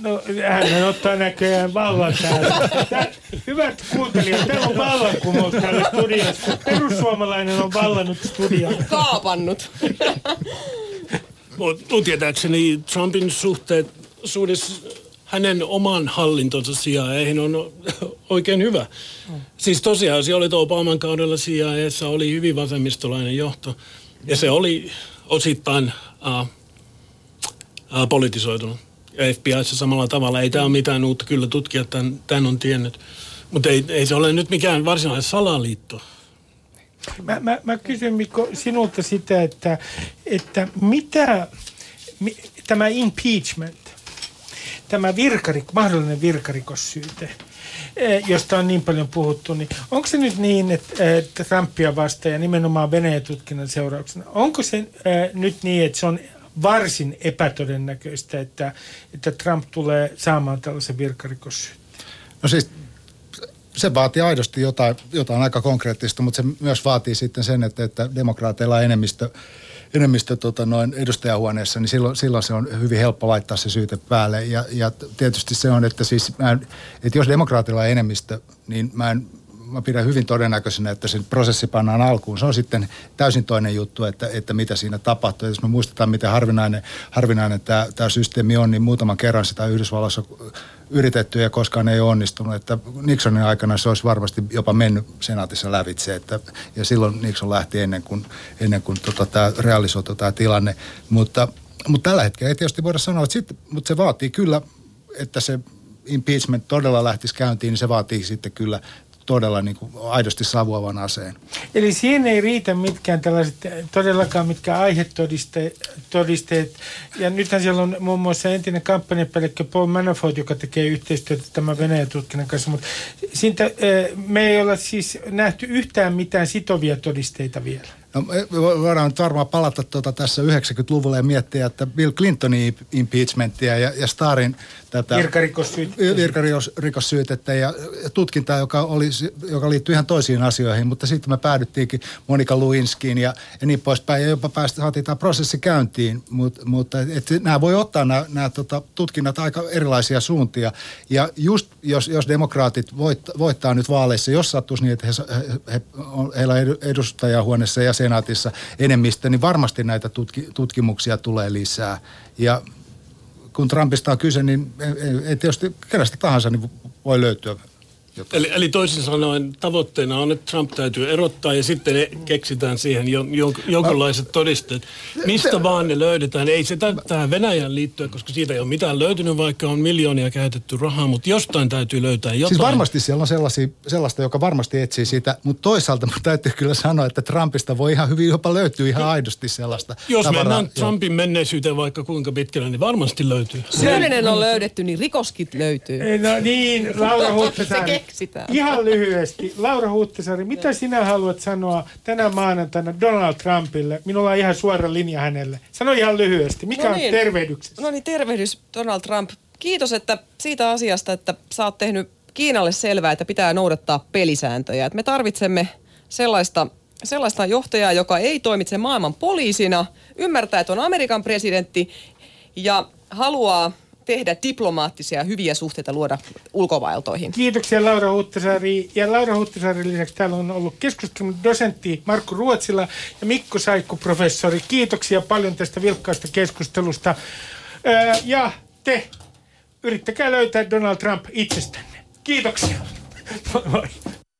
No, hän ottaa näköjään vallan täällä. Tää, hyvät kuuntelijat, täällä on vallankumous täällä studiossa. Perussuomalainen on vallannut studion. Kaapannut. Mun tietääkseni Trumpin suhteet, suhdes hänen oman hallintonsa CIAihin on oikein hyvä. Siis tosiaan se oli Obaman kaudella CIAssa oli hyvin vasemmistolainen johto. Ja se oli osittain uh, uh, politisoitunut. Ja FBIssa samalla tavalla. Ei tämä ole mitään uutta, kyllä tutkijat tämän, tämän on tiennyt. Mutta ei, ei se ole nyt mikään varsinainen salaliitto. Mä, mä, mä kysyn Mikko sinulta sitä, että, että mitä mi, tämä impeachment, tämä virkarik, mahdollinen virkarikossyyte, eh, josta on niin paljon puhuttu, niin onko se nyt niin, että, että Trumpia vastaan ja nimenomaan Venäjän tutkinnan seurauksena, onko se äh, nyt niin, että se on varsin epätodennäköistä, että, että Trump tulee saamaan tällaisen virkarikossyytteen? No siis se vaatii aidosti jotain, jotain aika konkreettista, mutta se myös vaatii sitten sen, että, että demokraateilla on enemmistö, enemmistö tota noin edustajahuoneessa, niin silloin, silloin se on hyvin helppo laittaa se syyte päälle. Ja, ja tietysti se on, että, siis mä en, että jos demokraatilla on enemmistö, niin mä en mä pidän hyvin todennäköisenä, että se prosessi pannaan alkuun. Se on sitten täysin toinen juttu, että, että mitä siinä tapahtuu. Ja jos me muistetaan, miten harvinainen, harvinainen tämä, tämä systeemi on, niin muutaman kerran sitä Yhdysvalloissa yritetty ja koskaan ei onnistunut. Että Nixonin aikana se olisi varmasti jopa mennyt senaatissa lävitse. Että, ja silloin Nixon lähti ennen kuin, ennen kuin tota, tämä realisoitu tämä tilanne. Mutta, mutta tällä hetkellä ei tietysti voida sanoa, että sit, mutta se vaatii kyllä, että se impeachment todella lähtisi käyntiin, niin se vaatii sitten kyllä todella niin kuin aidosti savuavan aseen. Eli siihen ei riitä mitkään tällaiset, todellakaan mitkä aihetodisteet. Ja nythän siellä on muun muassa entinen kampanjapäällikkö Paul Manafort, joka tekee yhteistyötä tämän Venäjän tutkinnan kanssa. Mutta siitä, eh, me ei olla siis nähty yhtään mitään sitovia todisteita vielä. No, voidaan nyt varmaan palata tuota tässä 90-luvulle ja miettiä, että Bill Clintonin impeachmentia ja, ja Starin tätä virkarikossyytettä. Ja tutkintaa, joka, oli, joka liittyy ihan toisiin asioihin, mutta sitten me päädyttiinkin Monika Luinskiin ja, ja niin poispäin, ja jopa päästä, saatiin tämä prosessi käyntiin, Mut, mutta et, nämä voi ottaa nämä, nämä tota, tutkinnat aika erilaisia suuntia, ja just jos, jos demokraatit voit, voittaa nyt vaaleissa, jos sattuisi niin, että he, he, he, heillä on edustajahuoneessa ja senaatissa enemmistö, niin varmasti näitä tutki, tutkimuksia tulee lisää, ja kun Trumpista on kyse, niin ei, ei tietysti kenestä tahansa niin voi löytyä Eli, eli toisin sanoen tavoitteena on, että Trump täytyy erottaa ja sitten ne keksitään siihen jo, jo, jonkinlaiset todisteet. Mistä vaan ne löydetään. Ei se tähän Venäjän liittyä, koska siitä ei ole mitään löytynyt, vaikka on miljoonia käytetty rahaa, mutta jostain täytyy löytää jotain. Siis varmasti siellä on sellaisia, sellaista, joka varmasti etsii sitä, mutta toisaalta mun täytyy kyllä sanoa, että Trumpista voi ihan hyvin jopa löytyä ihan aidosti sellaista. Jos tavaraa, mennään jo. Trumpin menneisyyteen vaikka kuinka pitkälle, niin varmasti löytyy. Syyllinen on löydetty, niin rikoskit löytyy. No niin, Laura Huhtasaari keksitään. Ihan lyhyesti. Laura Huhtasaari, mitä sinä haluat sanoa tänä maanantaina Donald Trumpille? Minulla on ihan suora linja hänelle. Sano ihan lyhyesti. Mikä no niin. on tervehdyksessä? No niin, tervehdys Donald Trump. Kiitos että siitä asiasta, että sä oot tehnyt Kiinalle selvää, että pitää noudattaa pelisääntöjä. Että me tarvitsemme sellaista sellaista johtajaa, joka ei toimitse maailman poliisina, ymmärtää, että on Amerikan presidentti ja haluaa tehdä diplomaattisia hyviä suhteita luoda ulkovaeltoihin. Kiitoksia Laura Huhtasaari. Ja Laura Huhtasaari lisäksi täällä on ollut keskustelun dosentti Markku Ruotsila ja Mikko Saikku, professori. Kiitoksia paljon tästä vilkkaasta keskustelusta. ja te yrittäkää löytää Donald Trump itsestänne. Kiitoksia. Moi moi.